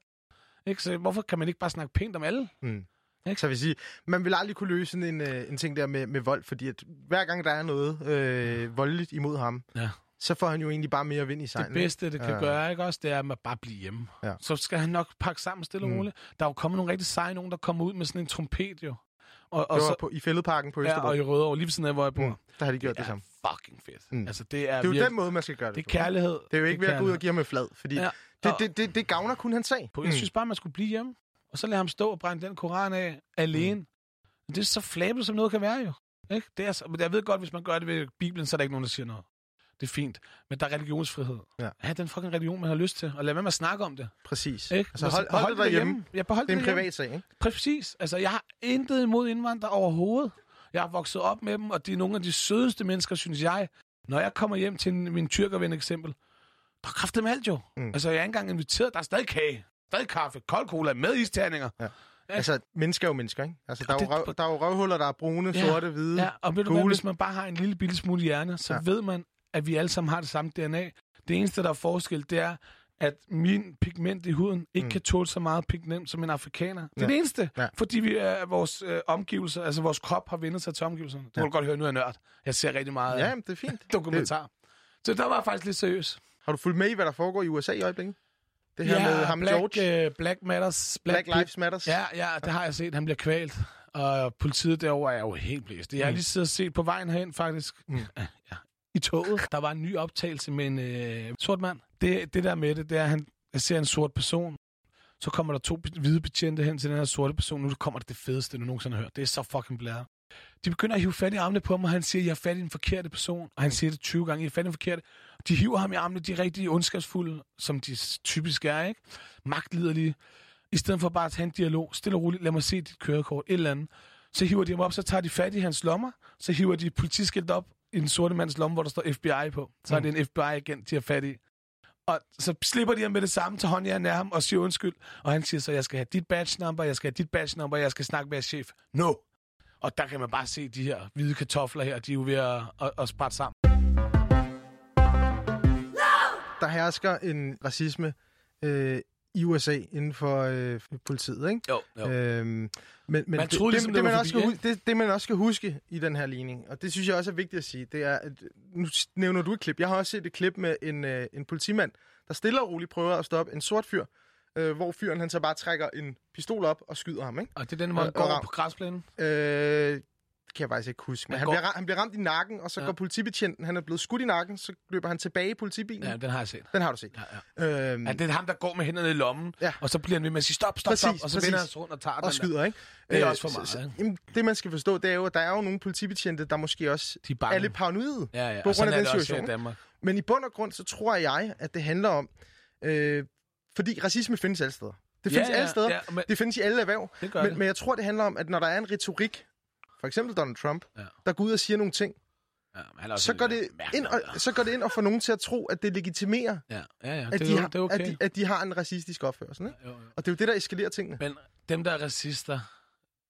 Ikke? Så hvorfor kan man ikke bare snakke pænt om alle? Mm. Ikke? Så vil sige, man vil aldrig kunne løse sådan en, øh, en ting der med, med vold, fordi at hver gang der er noget øh, voldeligt imod ham, Ja. Så får han jo egentlig bare mere vind i Det sejlen. bedste, det kan Ja. ja. gøre, ikke også, det er at man bare blive hjemme. Ja. Så skal han nok pakke sammen stille og Mm. roligt. Der er jo kommet nogle rigtig seje nogen, der kommer ud med sådan en trompet jo. Og, og, Det var så, på, i Fælledparken på ja, Østerbro. og i Rødovre, lige ved siden af, hvor jeg bor. Mm, der har de gjort det det samme. fucking fedt. Mm. Altså, det er, Det er jo virkelig, den måde, man skal gøre det Det er kærlighed. Det er jo ikke ved at gå ud og give ham et flad, fordi Ja. det, det, det, det gavner kun hans sag. Jeg synes bare, man skulle blive hjemme. Og så lade ham stå og brænde den koran af alene. Mm. Det er så flabet, som noget kan være jo. Ikke? Det er, så- men jeg ved godt, hvis man gør det ved Bibelen, så er der ikke nogen, der siger noget. Det er fint. Men der er religionsfrihed. Ja. Ha' den fucking religion, man har lyst til. Og lad være med at snakke om det. Præcis. Ikke? Altså, hold, hold, det derhjemme. Ja, behold Det er en privat sag, ikke? Præcis. Altså, jeg har intet imod indvandrere overhovedet. Jeg har vokset op med dem, og de er nogle af de sødeste mennesker, synes jeg. Når jeg kommer hjem til min tyrkerven eksempel, der er dem alt jo. Mm. Altså, jeg er ikke engang inviteret. Der er stadig kage, stadig kaffe, kold cola med isterninger. Ja. Altså, mennesker er jo mennesker, ikke? Altså, der er jo, røv, der er jo røvhuller, der er brune, Ja. sorte, hvide. Ja, og ved du hvad, gule. hvis man bare har en lille bitte smule hjerne, så Ja. ja. ved man, at vi alle sammen har det samme DNA. Det eneste, der er forskel, det er, at min pigment i huden ikke Mm. kan tåle så meget pigment som en afrikaner. Det er Ja. det eneste, Ja. fordi vi er vores øh, omgivelser, altså vores krop har vendt sig til omgivelserne. Det må Ja. du godt høre, nu er jeg nørd. Jeg ser rigtig meget Ja, ja. jamen, det er fint. dokumentar. Så der var jeg faktisk lidt seriøs. Har du fulgt med i, hvad der foregår i USA i øjeblikket? Det her med ham Black, George. øh, Black Matters. Black Pit. Lives Matters. Ja, ja, det har jeg set. Han bliver kvalt. Og politiet derovre er jo helt blæst. Jeg har Mm. lige siddet og set på vejen herhen, faktisk. Mm. Ja, ja. I toget. Der var en ny optagelse med en øh, sort mand. Det, det der med det, det er, at han jeg ser en sort person. Så kommer der to hvide betjente hen til den her sorte person. Nu kommer det det fedeste, du nogensinde har hørt. Det er så fucking blæret. De begynder at hive fat i armene på ham, og han siger, jeg er fat i den forkerte person. Og han siger det 20 gange, jeg er fat i den forkerte. De hiver ham i armene, de er rigtig ondskabsfulde, som de typisk er, ikke? Magtliderlige. I stedet for bare at have en dialog, stille og roligt, lad mig se dit kørekort, et eller andet. Så hiver de ham op, så tager de fat i hans lommer, så hiver de politiskilt op i den sorte mands lomme, hvor der står FBI på. Så er det en FBI-agent, de har fat i. Og så slipper de ham med det samme, til hånd i ham og siger undskyld. Og han siger så, jeg skal have dit badge number, jeg skal have dit badge number, jeg skal snakke med jeres chef. No! Og der kan man bare se de her hvide kartofler her, de er jo ved at, at, at sprætte sammen. Der hersker en racisme øh, i USA inden for øh, politiet, ikke? Jo, jo. Øhm, men men Man det, troede ligesom, det, det det, man også forbi, skal, det, det, man også skal huske i den her ligning, og det synes jeg også er vigtigt at sige, det er, at nu nævner du et klip. Jeg har også set et klip med en, øh, en politimand, der stille og roligt prøver at stoppe en sort fyr, øh, hvor fyren han så bare trækker en pistol op og skyder ham, ikke? Og det er den, hvor han Og- og går ram- på græsplænen. Øh, det kan jeg faktisk ikke huske. Men Han han, går- bliver, han bliver ramt i nakken, og så Ja. går politibetjenten, han er blevet skudt i nakken, så løber han tilbage i politibilen. Ja, den har jeg set. Den har du set. Ja, ja. Øhm, Ja, det er ham, der går med hænderne i lommen, Ja. og så bliver han ved med at sige stop, stop, Præcis, stop, og så præcis. vender han sig rundt og tager den og der. skyder, ikke? Det er Øh, også for meget, så- ikke? Jamen, det, man skal forstå, det er jo, at der er jo nogle politibetjente, der måske også De er er lidt paranoide Ja, ja. på grund af den også situation. Men i bund og grund, så tror jeg, at det handler om... Øh, fordi racisme findes alle steder. Det findes ja, ja, alle steder. Ja, men, Det findes i alle erhverv. Men, det. men jeg tror, det handler om, at når der er en retorik, for eksempel Donald Trump, Ja. der går ud og siger nogle ting, ja, han er så går, det ind og, så går det ind og får nogen til at tro, at det legitimerer, Ja, ja, ja. at, Det, de er, jo- har, det okay. at, de, at de har en racistisk opførsel. Ikke? Jo, jo. Og det er jo det, der eskalerer tingene. Men dem, der er racister,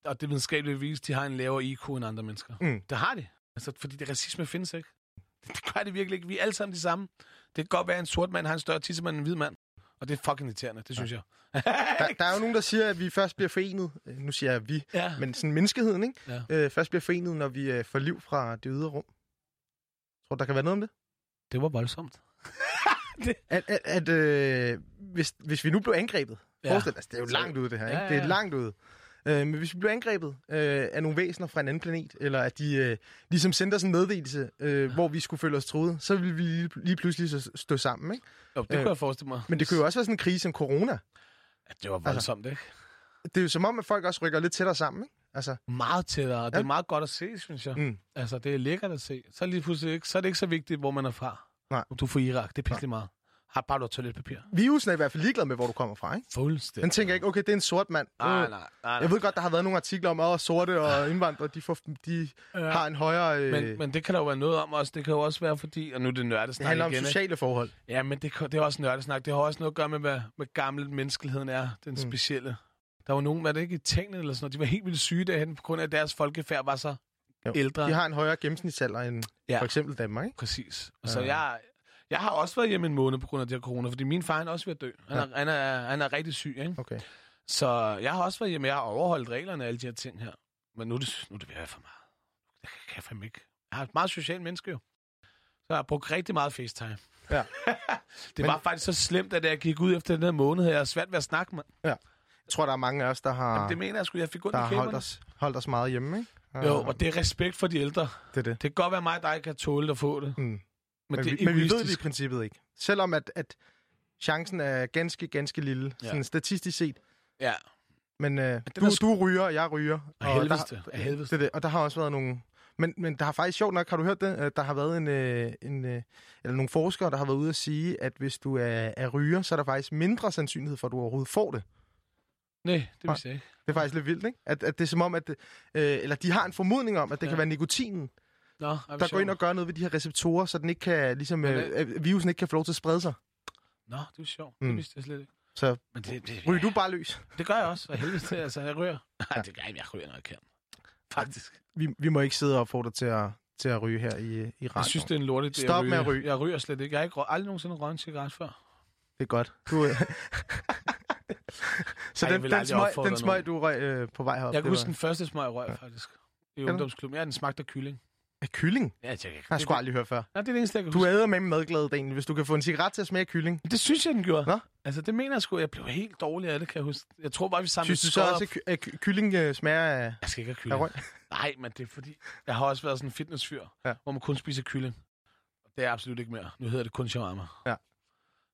og det videnskabeligt vist, de har en lavere IQ end andre mennesker. Mm. Det har de. Altså, fordi det racisme findes ikke. Det gør det virkelig ikke. Vi er alle sammen de samme. Det kan godt være, at en sort mand har en større tissemand end en hvid mand. Og det er fucking irriterende, det synes jeg. Der, der er jo nogen, der siger, at vi først bliver forenet. Øh, Nu siger jeg vi, Ja. men sådan menneskeheden, ikke? Ja. Øh, først bliver forenet, når vi øh, får liv fra det ydre rum. Tror du, der kan være noget om det? Det var voldsomt. At, at, at øh, hvis, hvis vi nu blev angrebet, Ja. ja. forestil dig, altså, det er jo langt ude det her, ikke? Ja, ja, Det er ja. langt ude. Øh, men hvis vi blev angrebet øh, af nogle væsener fra en anden planet, eller at de øh, ligesom sendte os en meddelelse, øh, hvor vi skulle føle os troet, så ville vi lige, lige pludselig så stå sammen, ikke? Jo, det Øh, kunne jeg forestille mig. Men det kunne jo også være sådan en krise som corona. Ja, det var voldsomt, ikke? Det er jo som om, at folk også rykker lidt tættere sammen, ikke? Altså, Meget tættere, og det er meget godt at se, synes jeg. Mm. Altså, det er lækkert at se. Så er, lige pludselig ikke, så er det ikke så vigtigt, hvor man er fra. Nej. Om du er fra Irak, det er pisselig meget. Har bare har toiletpapir. virusen er i hvert fald ligeglad med, hvor du kommer fra, ikke? Fuldstændig. Den tænker ikke, okay, det er en sort mand. Nej, Øh, nej, nej. nej. Jeg ved godt, der har været nogle artikler om, at sorte og indvandrere, de, får, de Ja. har en højere... Øh, Men, men det kan der jo være noget om også. Det kan jo også være fordi, og nu er det det nørdesnak handler om igen, ikke? sociale forhold. Ja, men det, det er også nørdesnak. Det har også noget at gøre med, hvad, hvad gammel menneskeligheden er. Den Mm. specielle. Der var nogen, var det ikke i Italien eller sådan noget, de var helt vildt syge derhen, på grund af at deres folkefærd var så Jo. ældre. De har en højere gennemsnitsalder end Ja. for eksempel Danmark, ikke? Præcis. Og så Ja. jeg, jeg har også været hjemme en måned på grund af det her corona, fordi min far er også ved at dø. Han, er, han, er, han er rigtig syg, ikke? Okay. Så jeg har også været hjemme. Jeg har overholdt reglerne og alle de her ting her. Men nu er det, nu er det ved at være for meget. Det kan jeg fandme ikke. Jeg er et meget socialt menneske jo. Så jeg har brugt rigtig meget FaceTime. Ja. det var faktisk så slemt, at jeg gik ud efter den her måned, her, jeg har svært ved at snakke med. Jeg tror, der er mange af os, der har, Jamen, det mener jeg sgu, jeg fik ondt der har holdt os, holdt os meget hjemme, ikke? Jo, Øh, og det er respekt for de ældre. det er det. Det kan godt være mig, der ikke kan tåle at få det. Mm. Men, Men, det vi, men vi ved det i princippet ikke. Selvom at, at chancen er ganske, ganske lille, Ja. sådan statistisk set. Ja, Men øh, du, er du ryger, og jeg ryger. af og helvede der. Af helvede det det. Og der har også været nogle... Men, men der har faktisk sjovt nok, har du hørt det? Øh, Der har været en, øh, en, øh, eller nogle forskere, der har været ude at sige, at hvis du er, er ryger, så er der faktisk mindre sandsynlighed for, at du overhovedet får det. Nej, det vidste jeg ikke. Det er faktisk lidt vildt, ikke? At, at det er som om, at... Øh, eller de har en formodning om, at det ja. kan være nikotinen, Nå, er der går ind og gør noget ved de her receptorer, så den ikke kan, ligesom, øh, øh, virusen ikke kan få lov til at sprede sig. Nå, det er sjovt. Det Mm. vidste jeg slet ikke. Så Men det, det, ryger du bare løs. det gør jeg også. Hvad helvede til, altså, jeg ryger. Nej, det gør jeg, jeg ryger, når jeg kan. Faktisk. Vi, vi må ikke sidde og opfordre til at, til at ryge her i, i Jeg radio. synes, det er en lortet. idé Stop med at ryge. Jeg ryger slet ikke. Jeg har ikke aldrig nogensinde røget en cigaret før. Det er godt. Du, øh... så Ej, jeg den, den, smøg, den smøg, du røg øh, på vej herop, Jeg kan det huske var den første smøg, jeg røg, faktisk. I ungdomsklubben. Ja, den smagte af kylling. Af kylling. Ja, jeg, jeg, Har jeg sgu aldrig hørt før. Nej, det er det eneste, jeg kan Du huske. æder med madglad, Dan, hvis du kan få en cigaret til at smage kylling. Det synes jeg, den gjorde. Nå? Altså, det mener jeg sgu. Jeg blev helt dårlig af det, kan jeg huske. Jeg tror bare, vi samlede Synes du så også, at, ky- at ky- kylling øh, smager af, Jeg skal ikke have kylling. Nej, men det er fordi, jeg har også været sådan en fitnessfyr, Ja. hvor man kun spiser kylling. Det er absolut ikke mere. Nu hedder det kun shawarma. Ja.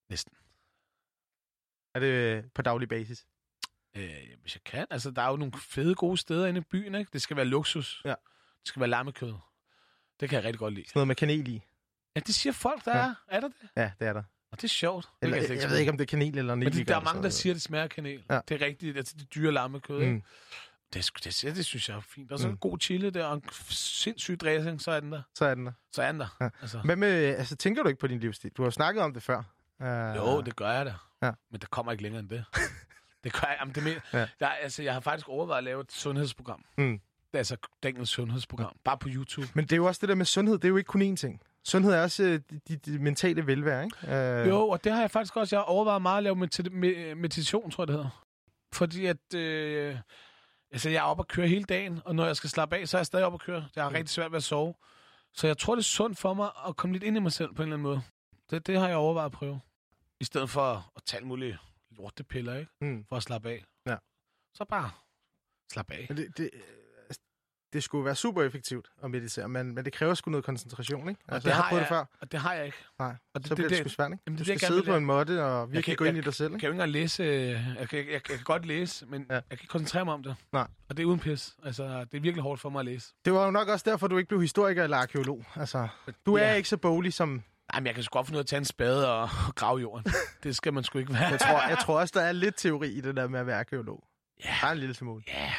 Næsten. Er det øh, på daglig basis? Øh, hvis jeg kan. Altså, der er jo nogle fede, gode steder inde i byen, ikke? Det skal være luksus. Ja. Det skal være lammekød. Det kan jeg rigtig godt lide. Sådan noget med kanel i? Ja, det siger folk, der Ja. er. Er der det? Ja, det er der. Og det er sjovt. Det Eller, jeg, jeg smage. ved ikke, om det er kanel eller Men nel. det, der er mange, der siger, at det smager kanel. Ja. Det er rigtigt. Altså, det dyre lammekød? Mm, Det, det, det, det synes jeg er fint. Og så Mm. en god chili der, og en sindssyg dressing, så er den der. så er den der. Så er den der. Ja. Altså. Hvad med, altså, tænker du ikke på din livsstil? Du har snakket om det før. Uh, Jo, det gør jeg da. Ja. Men der kommer ikke længere end det. det gør jeg. Jamen, det men... Ja. jeg, altså, jeg har faktisk overvejet at lave et sundhedsprogram. Mm. Altså Daniels sundhedsprogram. Bare på YouTube. Men det er jo også det der med sundhed. Det er jo ikke kun én ting. Sundhed er også øh, de, de mentale velvære, ikke? Uh, Jo, og det har jeg faktisk også. Jeg har overvejet meget at lave medit- med- meditation, tror jeg, det hedder. Fordi at... Øh, altså, jeg er oppe at køre hele dagen, og når jeg skal slappe af, så er jeg stadig oppe at køre. Jeg har Mm. rigtig svært ved at sove. Så jeg tror, det er sundt for mig at komme lidt ind i mig selv på en eller anden måde. Det, det har jeg overvejet at prøve. I stedet for at tage mulige lortepiller, ikke? Mm. For at slappe af. Ja. Så bare slappe af. Men det, det, øh, det skulle være super effektivt at meditere, men, men det kræver sgu noget koncentration, ikke? Altså, det jeg har har prøvet jeg- det før. Og det har jeg ikke. Nej, Og så det, bliver det, det, sgu svært, ikke? Jamen, Du det det, skal jeg sidde på en måtte og virkelig kan- gå ind jeg- i dig selv, Jeg ikke? kan jo ikke engang læse... øh, Jeg kan, jeg, jeg kan godt læse, men Ja. jeg kan ikke koncentrere mig om det. Nej. Og det er uden pis. Altså, det er virkelig hårdt for mig at læse. Det var jo nok også derfor, du ikke blev historiker eller arkeolog. Altså, du er Ja. ikke så boglig som... Nej, men jeg kan sgu godt finde ud af at tage en spade og, og grave jorden. det skal man sgu ikke være. Jeg tror, jeg tror også, der er lidt teori i det der med at være arkeolog. Ja. Bare en lille smule. Ja,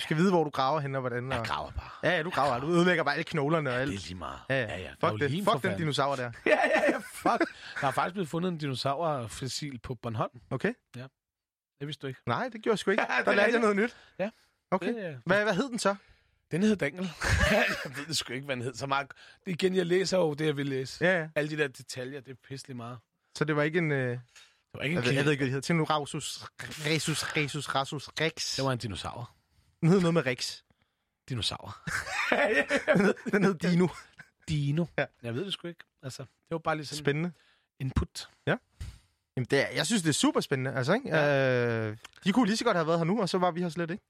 Du skal vide, hvor du graver hen og hvordan. jeg Og... graver bare. Ja, ja, du graver. Du ødelægger bare alle knoglerne og Det alt. er lige meget. Ja, ja. ja, ja. Fuck, det. Fuck den dinosaur der. Ja, ja, ja, fuck. Der er faktisk blevet fundet en dinosaurfossil på Bornholm. Okay? Det vidste du ikke. Nej, det gjorde jeg sgu ikke. Ja, det Der er lærte jeg noget nyt. Ja. Okay. Det, Hvad, hvad hed den så? Den hed Daniel. jeg ved det sgu ikke, hvad den hed. Så meget. Det, igen, jeg læser jo det, jeg vil læse. Ja, ja. Alle de der detaljer, det er pisselig meget. Så det var ikke en... Øh... Det var ikke en Jeg, ved, jeg ved ikke, hvad det hed. Tyrannosaurus Resus, Resus, Rasus, Rex. Det var en dinosaur. Den hed noget med Rex. Dinosaur. Den hed Dino. Dino. Ja. Jeg ved det sgu ikke. Altså, det var bare lige sådan Spændende. input. Jamen, det er, jeg synes, det er super spændende. Altså, ikke? Ja. Øh, de kunne lige så godt have været her nu, og så var vi her slet ikke.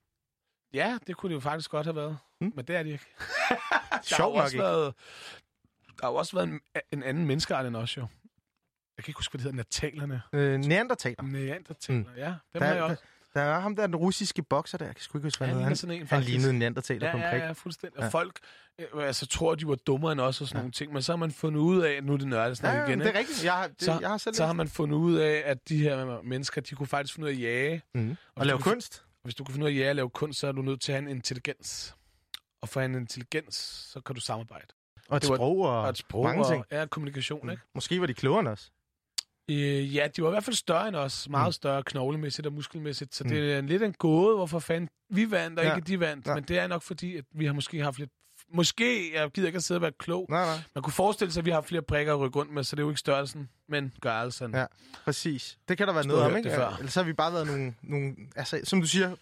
Ja, det kunne det jo faktisk godt have været. Mm. Men det er de ikke. der har jo Sjovt nok også ikke. været, der har jo også været en, en anden menneskeart end os jo. Jeg kan ikke huske, hvad det hedder. Natalerne. Øh, Neandertaler. Neandertaler, mm. ja. Dem Der, har jeg også. Der er ham der, den russiske bokser der. Jeg kan sgu ikke huske, hvad Han han sådan en, Han lignede en neandertaler Ja, på en ja, prik. ja, fuldstændig. Ja. Og folk øh, altså, tror, de var dummere end os og sådan ja. nogle ting. Men så har man fundet ud af, nu er det nørdesnak Ja, ja, igen, det er ikke? rigtigt. Jeg har, det, så, jeg har selv så har man fundet ud af, at de her mennesker, de kunne faktisk finde ud af at jage. Mm. Og Og lave kunst. Hvis du kan finde ud af at jage og lave kunst, så er du nødt til at have en intelligens. Og for en intelligens, så kan du samarbejde. Og et det var- sprog og, Og et sprog mange ting. og ja, kommunikation, Mm. ikke? Måske var de klogere end os. Øh, ja, de var i hvert fald større end os. Meget Mm. større knoglemæssigt og muskelmæssigt. Så Mm. det er en lidt en gåde, hvorfor fanden vi vandt, og Ja. ikke de vandt. Ja. Men det er nok fordi, at vi har måske haft lidt... Måske, jeg gider ikke at sidde og være klog. Nej, nej. Man kunne forestille sig, at vi har flere prikker at rykke rundt med, så det er jo ikke størrelsen, men gørelsen. Ja. Præcis. Det kan der være noget om, ikke? før. Ellers har vi bare været nogle, nogle altså, som du siger,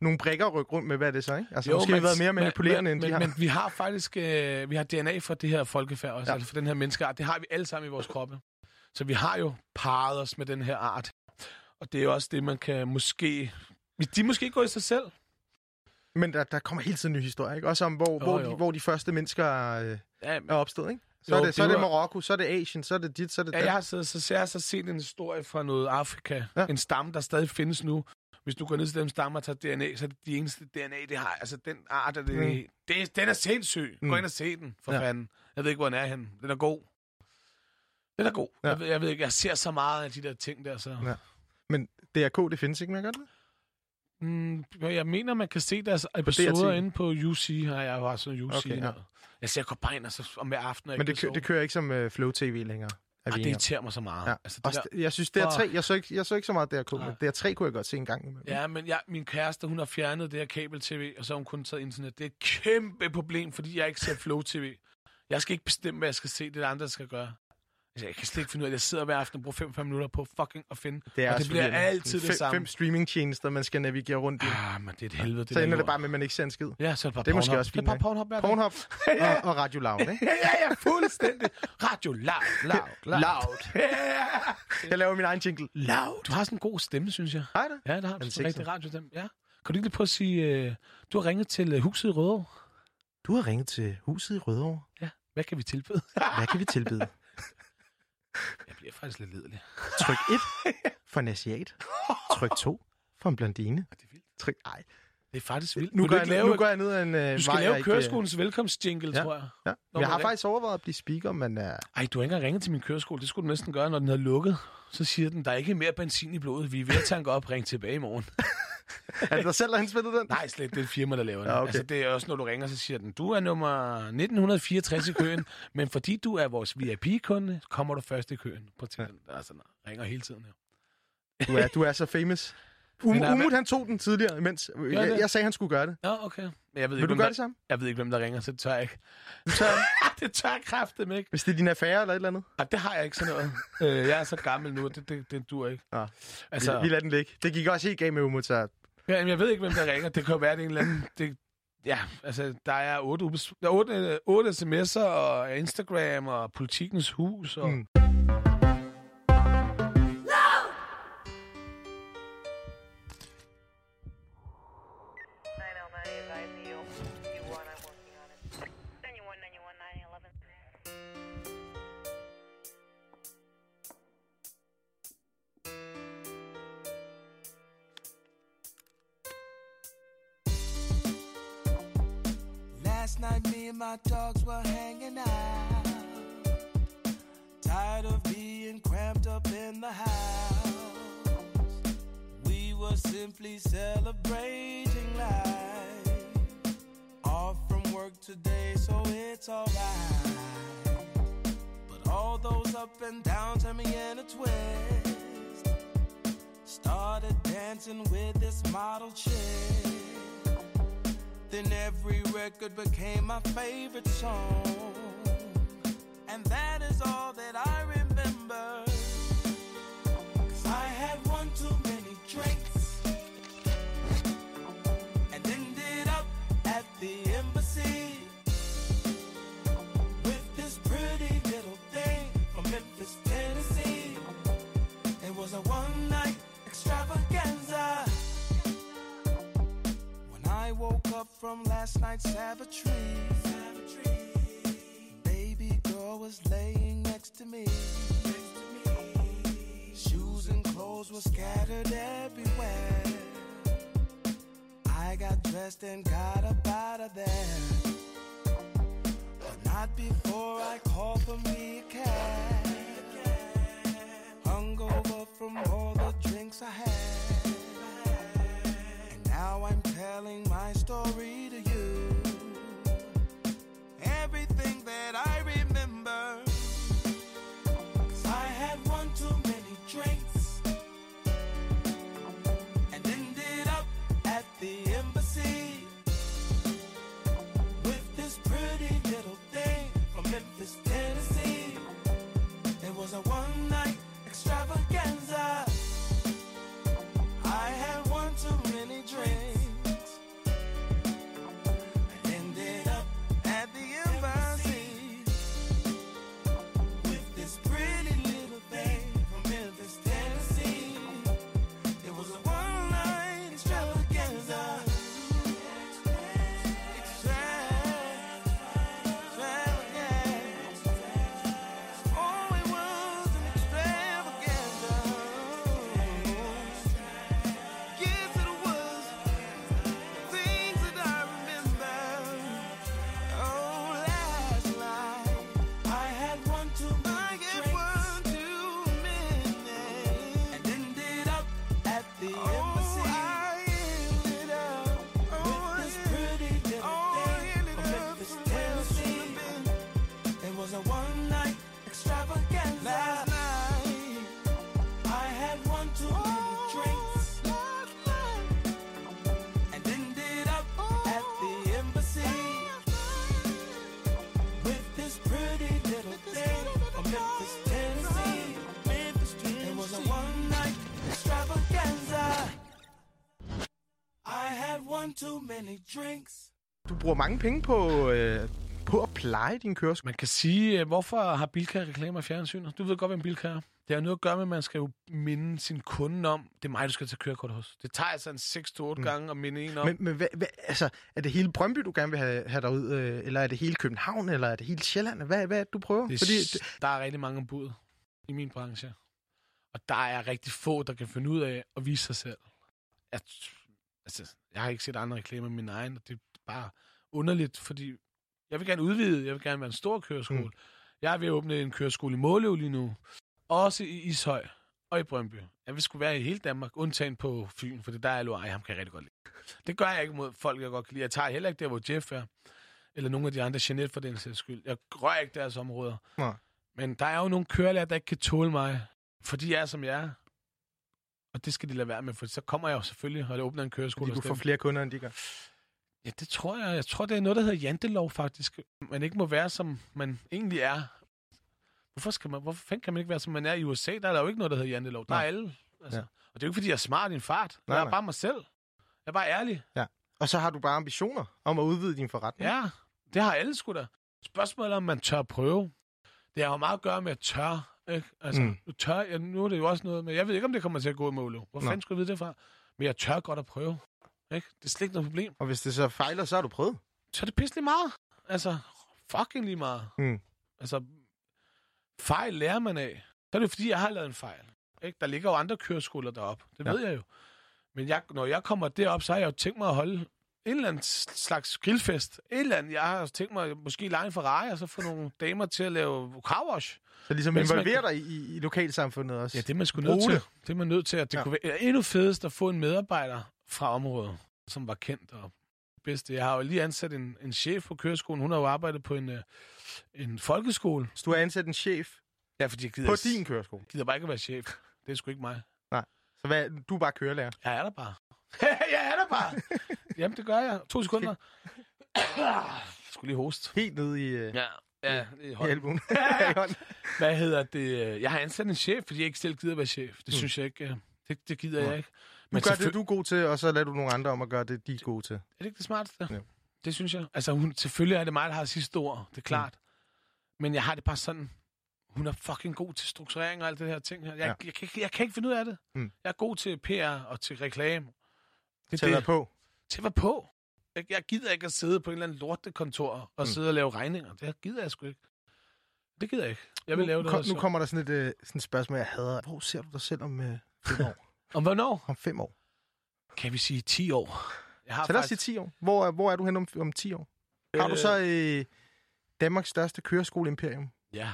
nogle brikker at rykke rundt med, hvad er det så, ikke? Altså, Jo, måske har vi men- været mere manipulerende, men, end de men, har. Men vi har faktisk øh, vi har DNA for det her folkefærd også, Ja. ja. altså for den her menneskeart. Det har vi alle sammen i vores kroppe. Så vi har jo parret os med den her art. Og det er også det, man kan måske Hvis de måske går i sig selv. Men der, der kommer hele tiden nye historier, ikke? Også om, hvor, Jo, hvor, jo. de, hvor de første mennesker øh, Ja, er opstået, ikke? Så Jo, er det, så er det det Marokko, så er det Asien, så er det dit, så er det Ja, dat. jeg har så, så, jeg har så set en historie fra noget Afrika. Ja. En stamme, der stadig findes nu. Hvis du går ned til dem stammer og tager DNA, så er det de eneste DNA, det har. Altså, den art, er det, Mm. det, den er sindssyg. Gå Mm. ind og se den, for ja. fanden. Jeg ved ikke, hvor den er henne. Den er god. Den er god. Ja. Jeg, ved, jeg ved ikke, jeg ser så meget af de der ting der, så... Ja. Men DRK, det findes ikke mere, gør det? Mm, jeg mener, man kan se deres episoder inde på UC. Har jeg har sådan UC. Okay, ja. Jeg ser godt bare ind, og så om aftenen. og Men det, kø- det kører ikke som uh, Flow TV længere. Er Ej, det irriterer mig så meget. Ja. Altså, det Også, der, jeg synes, DR3, Fuck. jeg så, ikke, jeg så ikke så meget DRK, men Nej. DR3 kunne jeg godt se en gang imellem. Ja, men jeg, min kæreste, hun har fjernet det her kabel-tv, og så har hun kun taget internet. Det er et kæmpe problem, fordi jeg ikke ser Flow-tv. Jeg skal ikke bestemme, hvad jeg skal se. Det er det andre, der skal gøre. Altså, jeg kan slet ikke finde ud af, at jeg sidder hver aften og bruger 5-5 minutter på fucking at finde. Det er og det bliver altid det samme. Fem streamingtjenester, man skal navigere rundt i. Ah, men det er et helvede, det så der ender det bare med, at man ikke ser en skid. Ja, så er det bare Det er måske også Det er fint bare. Pornhub hver. Pornhub og, og Radio Loud, ikke? ja, ja, fuldstændig. Radio loud, loud, loud. Loud. Jeg laver min egen jingle. Loud. Du har sådan en god stemme, synes jeg. Hej da. Ja, det har du. Den Så rigtig radiostemme. Ja. Kan du ikke lige prøve at sige, øh, du har ringet til øh, huset i Rødovre. Du har ringet til huset i Rødovre. Ja. Hvad kan vi tilbyde? Hvad kan vi tilbyde? Jeg bliver faktisk lidt lidelig. Tryk 1 for en asiat. Tryk 2 for en blondine. Det er vildt. Tryk, ej. Det er faktisk vildt. Nu, går jeg, lave, nu går jeg ned ad en øh, du skal vej, lave køreskolens velkomstjingle, ja. tror jeg. Ja. Når Jeg har faktisk overvejet at blive speaker, men uh, Ej, du har ikke engang ringet til min køreskole. Det skulle du næsten gøre, når den er lukket. Så siger den, der er ikke mere benzin i blodet. Vi er ved at tanke op. Ring tilbage i morgen. er det dig selv, der har indspillet den? Nej, slet. Det er et firma, der laver det. Ja, okay. Altså, det er også, når du ringer, så siger den, du er nummer 1964 i køen, men fordi du er vores VIP-kunde, kommer du først i køen. På ja. Altså, den ringer hele tiden. Ja. Du er, du er så famous. Um, er- Umut, han tog den tidligere, imens jeg, det? jeg sagde, han skulle gøre det. Nå, okay. Men jeg ved, Vil ikke, du hvem gøre der, det samme? Jeg ved ikke, hvem der ringer, så det tør jeg ikke. Du tør, det tør jeg kraftigt ikke. hvis det er din affære eller et eller andet. Ej, det har jeg ikke sådan noget. øh, jeg er så gammel nu, det, det, det dur ikke. Nå. Altså, vi, vi lader den ligge. Det gik også helt galt med Umut, så Ja, men jeg ved ikke, hvem der ringer. Det kan jo være, det er en eller anden... Det, ja, altså, der er otte, ubes- der er otte, otte sms'er og Instagram og politikens hus. Og... Mm. Last night, me and my dogs were hanging out. Tired of being cramped up in the house. We were simply celebrating life. Off from work today, so it's alright. But all those up and downs had me in a twist. Started dancing with this model chick. Then every record became my favorite song. And that is all that I remember. I had one too many drinks. And ended up at the embassy. With this pretty little thing from Memphis, Tennessee. It was a one night from last night's savagery, baby girl was laying next to me. Shoes and clothes were scattered everywhere. I got dressed and got up out of there. But not before I called for me a cab. Hungover from all the drinks I had. And now I'm telling story to you. Everything that I remember. 'Cause I had one too many drinks. And ended up at the embassy. With this pretty little thing from Memphis, Tennessee. had one too many drinks. Du bruger mange penge på, øh, på at pleje din køreskole. Man kan sige, øh, hvorfor har Bilka reklamer i fjernsynet? Du ved godt, hvad en Bilka er. Det har noget at gøre med, at man skal jo minde sin kunde om, det er mig, du skal tage kørekort hos. Det tager altså en 6-8 mm. gange at minde en om. Men, men hvad, hvad, altså, er det hele Brøndby, du gerne vil have, have derud, øh, eller er det hele København, eller er det hele Sjælland? Hvad, hvad det, du prøver? Det er, Fordi, Fordi, der er rigtig mange bud i min branche. Og der er rigtig få, der kan finde ud af at vise sig selv. Jeg, altså, jeg har ikke set andre reklamer end min egen, og det er bare underligt, fordi jeg vil gerne udvide, jeg vil gerne være en stor køreskole. Mm. Jeg er ved at åbne en køreskole i Måløv lige nu, også i Ishøj og i Brøndby. Jeg vil skulle være i hele Danmark, undtagen på Fyn, for der er Ej, ham kan jeg rigtig godt lide. Det gør jeg ikke mod folk, jeg godt kan lide. Jeg tager heller ikke der, hvor Jeff er, eller nogle af de andre, Jeanette for den sags skyld. Jeg rører ikke deres områder. Nej. Men der er jo nogle kørelærer, der ikke kan tåle mig, fordi jeg er, som jeg er. Og det skal de lade være med, for så kommer jeg jo selvfølgelig, og det åbner en køreskole. fordi du dem. får flere kunder, end de gør. Ja, det tror jeg. Jeg tror, det er noget, der hedder jantelov, faktisk. Man ikke må være, som man egentlig er. Hvorfor, skal man, hvorfor fanden kan man ikke være, som man er i USA? Der er der jo ikke noget, der hedder jantelov. Der er Nej. alle. Altså. Ja. Ja. Og det er jo ikke, fordi jeg er smart i en fart. Nej, jeg er nej. bare mig selv. Jeg er bare ærlig. Og så har du bare ambitioner om at udvide din forretning. Ja, det har alle sgu da. Spørgsmålet er, om man tør prøve. Det har jo meget at gøre med at tør. Ikke? Altså, Mm. tør, ja, nu er det jo også noget med, jeg ved ikke, om det kommer til at gå i mål. Hvor Nå. fanden skulle jeg vide det fra? Men jeg tør godt at prøve. Ikke? Det er slet ikke noget problem. Og hvis det så fejler, så har du prøvet. Så er det pisselig meget. Altså, fucking lige meget. Mm. Altså, fejl lærer man af. Så er det jo, fordi, jeg har lavet en fejl. Ikke? Der ligger jo andre køreskoler deroppe. Det ja. ved jeg jo. Men jeg, når jeg kommer derop, så har jeg jo tænkt mig at holde en eller anden slags grillfest. Et eller andet. Jeg har tænkt mig måske lege en Ferrari, og så få nogle damer til at lave car wash. Så ligesom involverer dig i, i, lokalsamfundet også. Ja, det er man sgu nødt til. det. Er man nødt til. At det Ja. kunne være endnu fedest at få en medarbejder fra området, som var kendt og bedste. Jeg har jo lige ansat en, en chef på køreskolen. Hun har jo arbejdet på en, øh, en folkeskole. Så du har ansat en chef Ja, fordi jeg gider, på din køreskole. gider bare ikke at være chef. Det er sgu ikke mig. Så hvad, du er bare kørelærer. Jeg er der bare. jeg er der bare. Jamen, det gør jeg. To sekunder. jeg skulle lige hoste. Helt nede i, øh, Ja, ja. I hånden. Ja. I hånden. Hvad hedder det? Jeg har ansat en chef, fordi jeg ikke selv gider være chef. Det Mm. synes jeg ikke. øh, Det, det gider Nej. jeg ikke. Du gør det, du er god til, og så lader du nogle andre om at gøre det, de er gode til. Er det ikke det smarteste? Jo. Det synes jeg. Altså, hun, selvfølgelig er det mig, der har sidste ord. Det er klart. Mm. Men jeg har det bare sådan... Hun er fucking god til strukturering og alt det her ting her. Jeg, Ja. ja. jeg, kan, ikke- jeg kan ikke finde ud af det. Mm. Jeg er god til PR og til reklame. Det Til at være på. Til at være på. Jeg, jeg gider ikke at sidde på en eller anden lortekontor og Mm. sidde og lave regninger. Det gider jeg sgu ikke. Det gider jeg ikke. Jeg vil nu, lave kom, noget nu kommer der sådan et, øh, sådan et spørgsmål, jeg hader. Hvor ser du dig selv om øh, fem år? Om hvornår? om fem år? Kan vi sige 10 år? Jeg har Så lad os sige 10 år. Hvor, er- hvor er du hen om, om 10 år? Har du Øh. så øh, Danmarks største køreskoleimperium? Ja.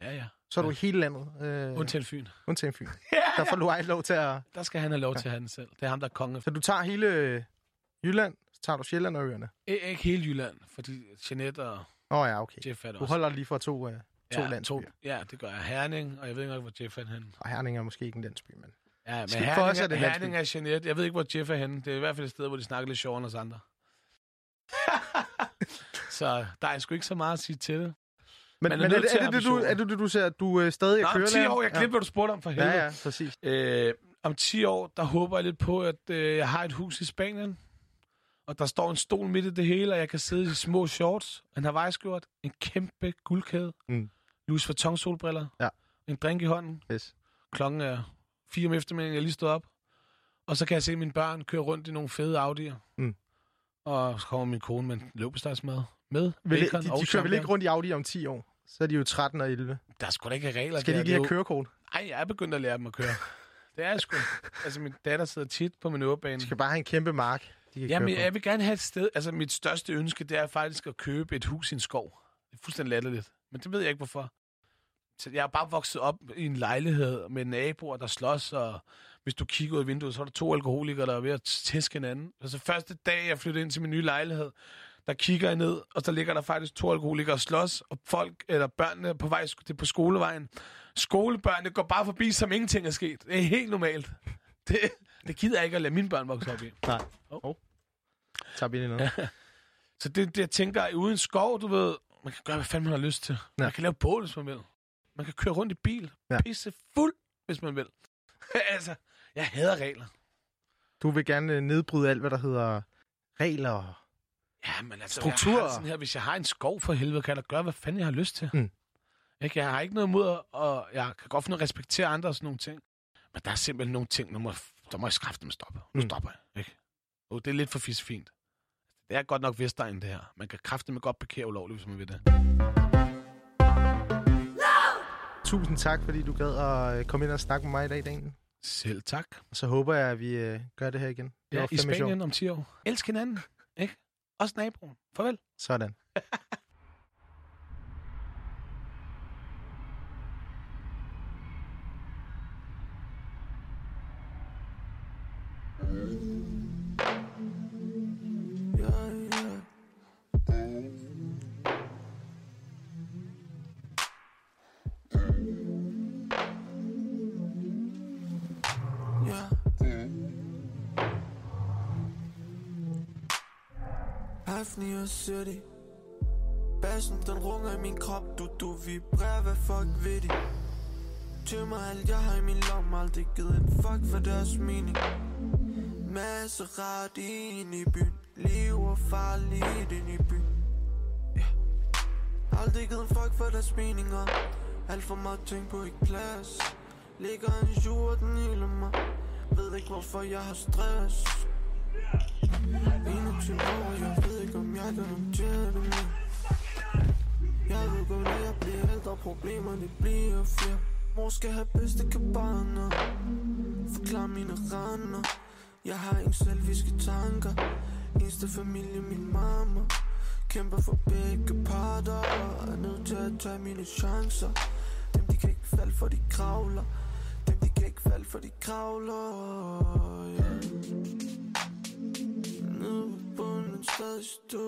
Ja, ja. Så er du i hele landet. Øh, Undtagen Fyn. undtagen Fyn. Ja, Der får ej lov til at... Der skal han have lov til at have den selv. Det er ham, der er konge. Så du tager hele øh, Jylland, så tager du Sjælland og øerne. I- Ikke hele Jylland, fordi Jeanette og Åh oh, ja, okay. Jeff er Du holder lige for to, øh, to ja, landsbyer. ja, det gør jeg. Herning, og jeg ved ikke, hvor Jeff er henne. Og Herning er måske ikke en landsby, men... Ja, men Skal- for Herning, os er det Herning er Jeanette. Jeg ved ikke, hvor Jeff er henne. Det er i hvert fald et sted, hvor de snakker lidt sjovere end os andre. så der er sgu ikke så meget at sige til det. Men, men er er, det, er, det, du, er det det, du ser, at du øh, stadig er Nå, om 10 kørelærer? år, jeg glemte, hvad du spurgte om for helvede. Ja, ja, præcis. Øh, om 10 år, der håber jeg lidt på, at øh, jeg har et hus i Spanien. Og der står en stol midt i det hele, og jeg kan sidde i små shorts, en Hawaii-skjort, en kæmpe guldkæde, Mm. Louis Vuitton solbriller, Ja. en drink i hånden. Yes. Klokken er 4 om eftermiddagen, jeg er lige stået op. Og så kan jeg se mine børn køre rundt i nogle fede Audi'er. Mm. Og så kommer min kone med en løbestegsmad med Vil, de, bacon de, og de kører vel ikke rundt i Audi om 10 år? Så er de jo 13 og 11. Der er sgu da ikke regler. Skal de ikke lige have kørekort? Ej, jeg er begyndt at lære dem at køre. Det er sgu. altså, min datter sidder tit på manøvrebanen. De skal bare have en kæmpe mark. De kan Jamen, jeg vil gerne have et sted... Altså, mit største ønske, det er faktisk at købe et hus i en skov. Det er fuldstændig latterligt. Men det ved jeg ikke, hvorfor. Så jeg er bare vokset op i en lejlighed med naboer, der slås, og hvis du kigger ud af vinduet, så er der to alkoholikere, der er ved at tæske hinanden. Altså, første dag, jeg flyttede ind til min nye lejlighed, der kigger jeg ned, og så ligger der faktisk to alkoholikere og slås, og folk, eller børnene på vej det på skolevejen, Skolebørnene går bare forbi, som ingenting er sket. Det er helt normalt. Det, det gider jeg ikke at lade mine børn vokse op i. Nej. Oh. Tager vi lige noget. Så det, det jeg tænker, uden skov, du ved, man kan gøre, hvad fanden man har lyst til. Ja. Ja. Man kan lave bål, hvis man vil. Man kan køre rundt i bil. Ja. Ja. Pisse fuld, hvis man vil. altså, jeg hader regler. Du vil gerne øh, nedbryde alt, hvad der hedder regler. Ja, men altså, Strukturer. Jeg har sådan her, hvis jeg har en skov for helvede, kan jeg da gøre, hvad fanden jeg har lyst til. Mm. Ikke? Jeg har ikke noget imod, og jeg kan godt finde at respektere andre og sådan nogle ting. Men der er simpelthen nogle ting, der må, der må jeg skræfte med stoppe. Nu Mm. stopper jeg. Ikke? Og det er lidt for fint. Det er godt nok Vestegn, det her. Man kan kræfte med godt parkere ulovligt, hvis man vil det. Tusind tak, fordi du gad at øh, komme ind og snakke med mig i dag, Daniel. Selv tak. Og så håber jeg, at vi øh, gør det her igen. Det Ja, i Spanien om 10 år. Elsk hinanden. Ikke? Også naboen. Farvel. Sådan. City Bassen den runger i min krop. Du, du vibrerer, hvad fuck ved de? Tømmer alt jeg har i min lomme Aldrig givet en fuck for deres mening. Masse ret ind i byen. Liv og farligt ind i byen. Yeah. Aldrig givet en fuck for deres meninger. Alt for meget ting på ikke plads Ligger en jord, den hele mig Ved ikke hvorfor jeg har stress. 21 år, jeg ved ikke om jeg kan det mere? Jeg ved godt, at jeg bliver ældre. Problemerne bliver flere. Mor skal have bedste kabaner. Forklar mine render. Jeg har ingen selviske tanker. Eneste familie, min mamma. Kæmper for begge parter. Er nødt til at tage mine chancer. Dem de kan ikke falde for de kravler. Dem de kan ikke falde for de kravler. Yeah. Cristo.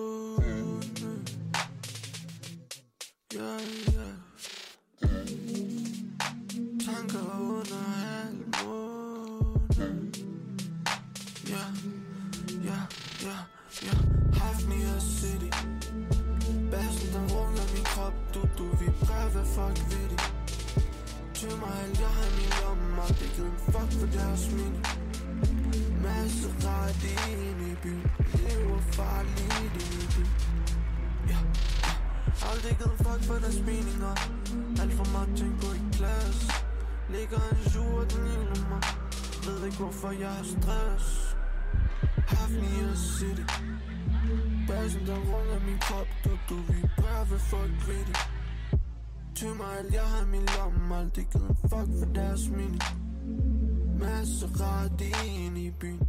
For jeg har stress. Half me a City. Basen der runder min krop Du, du vibrerer, ved folk ved det de mig alt jeg har min lomme Aldrig givet en fuck for deres mini Masse ret i en i byen,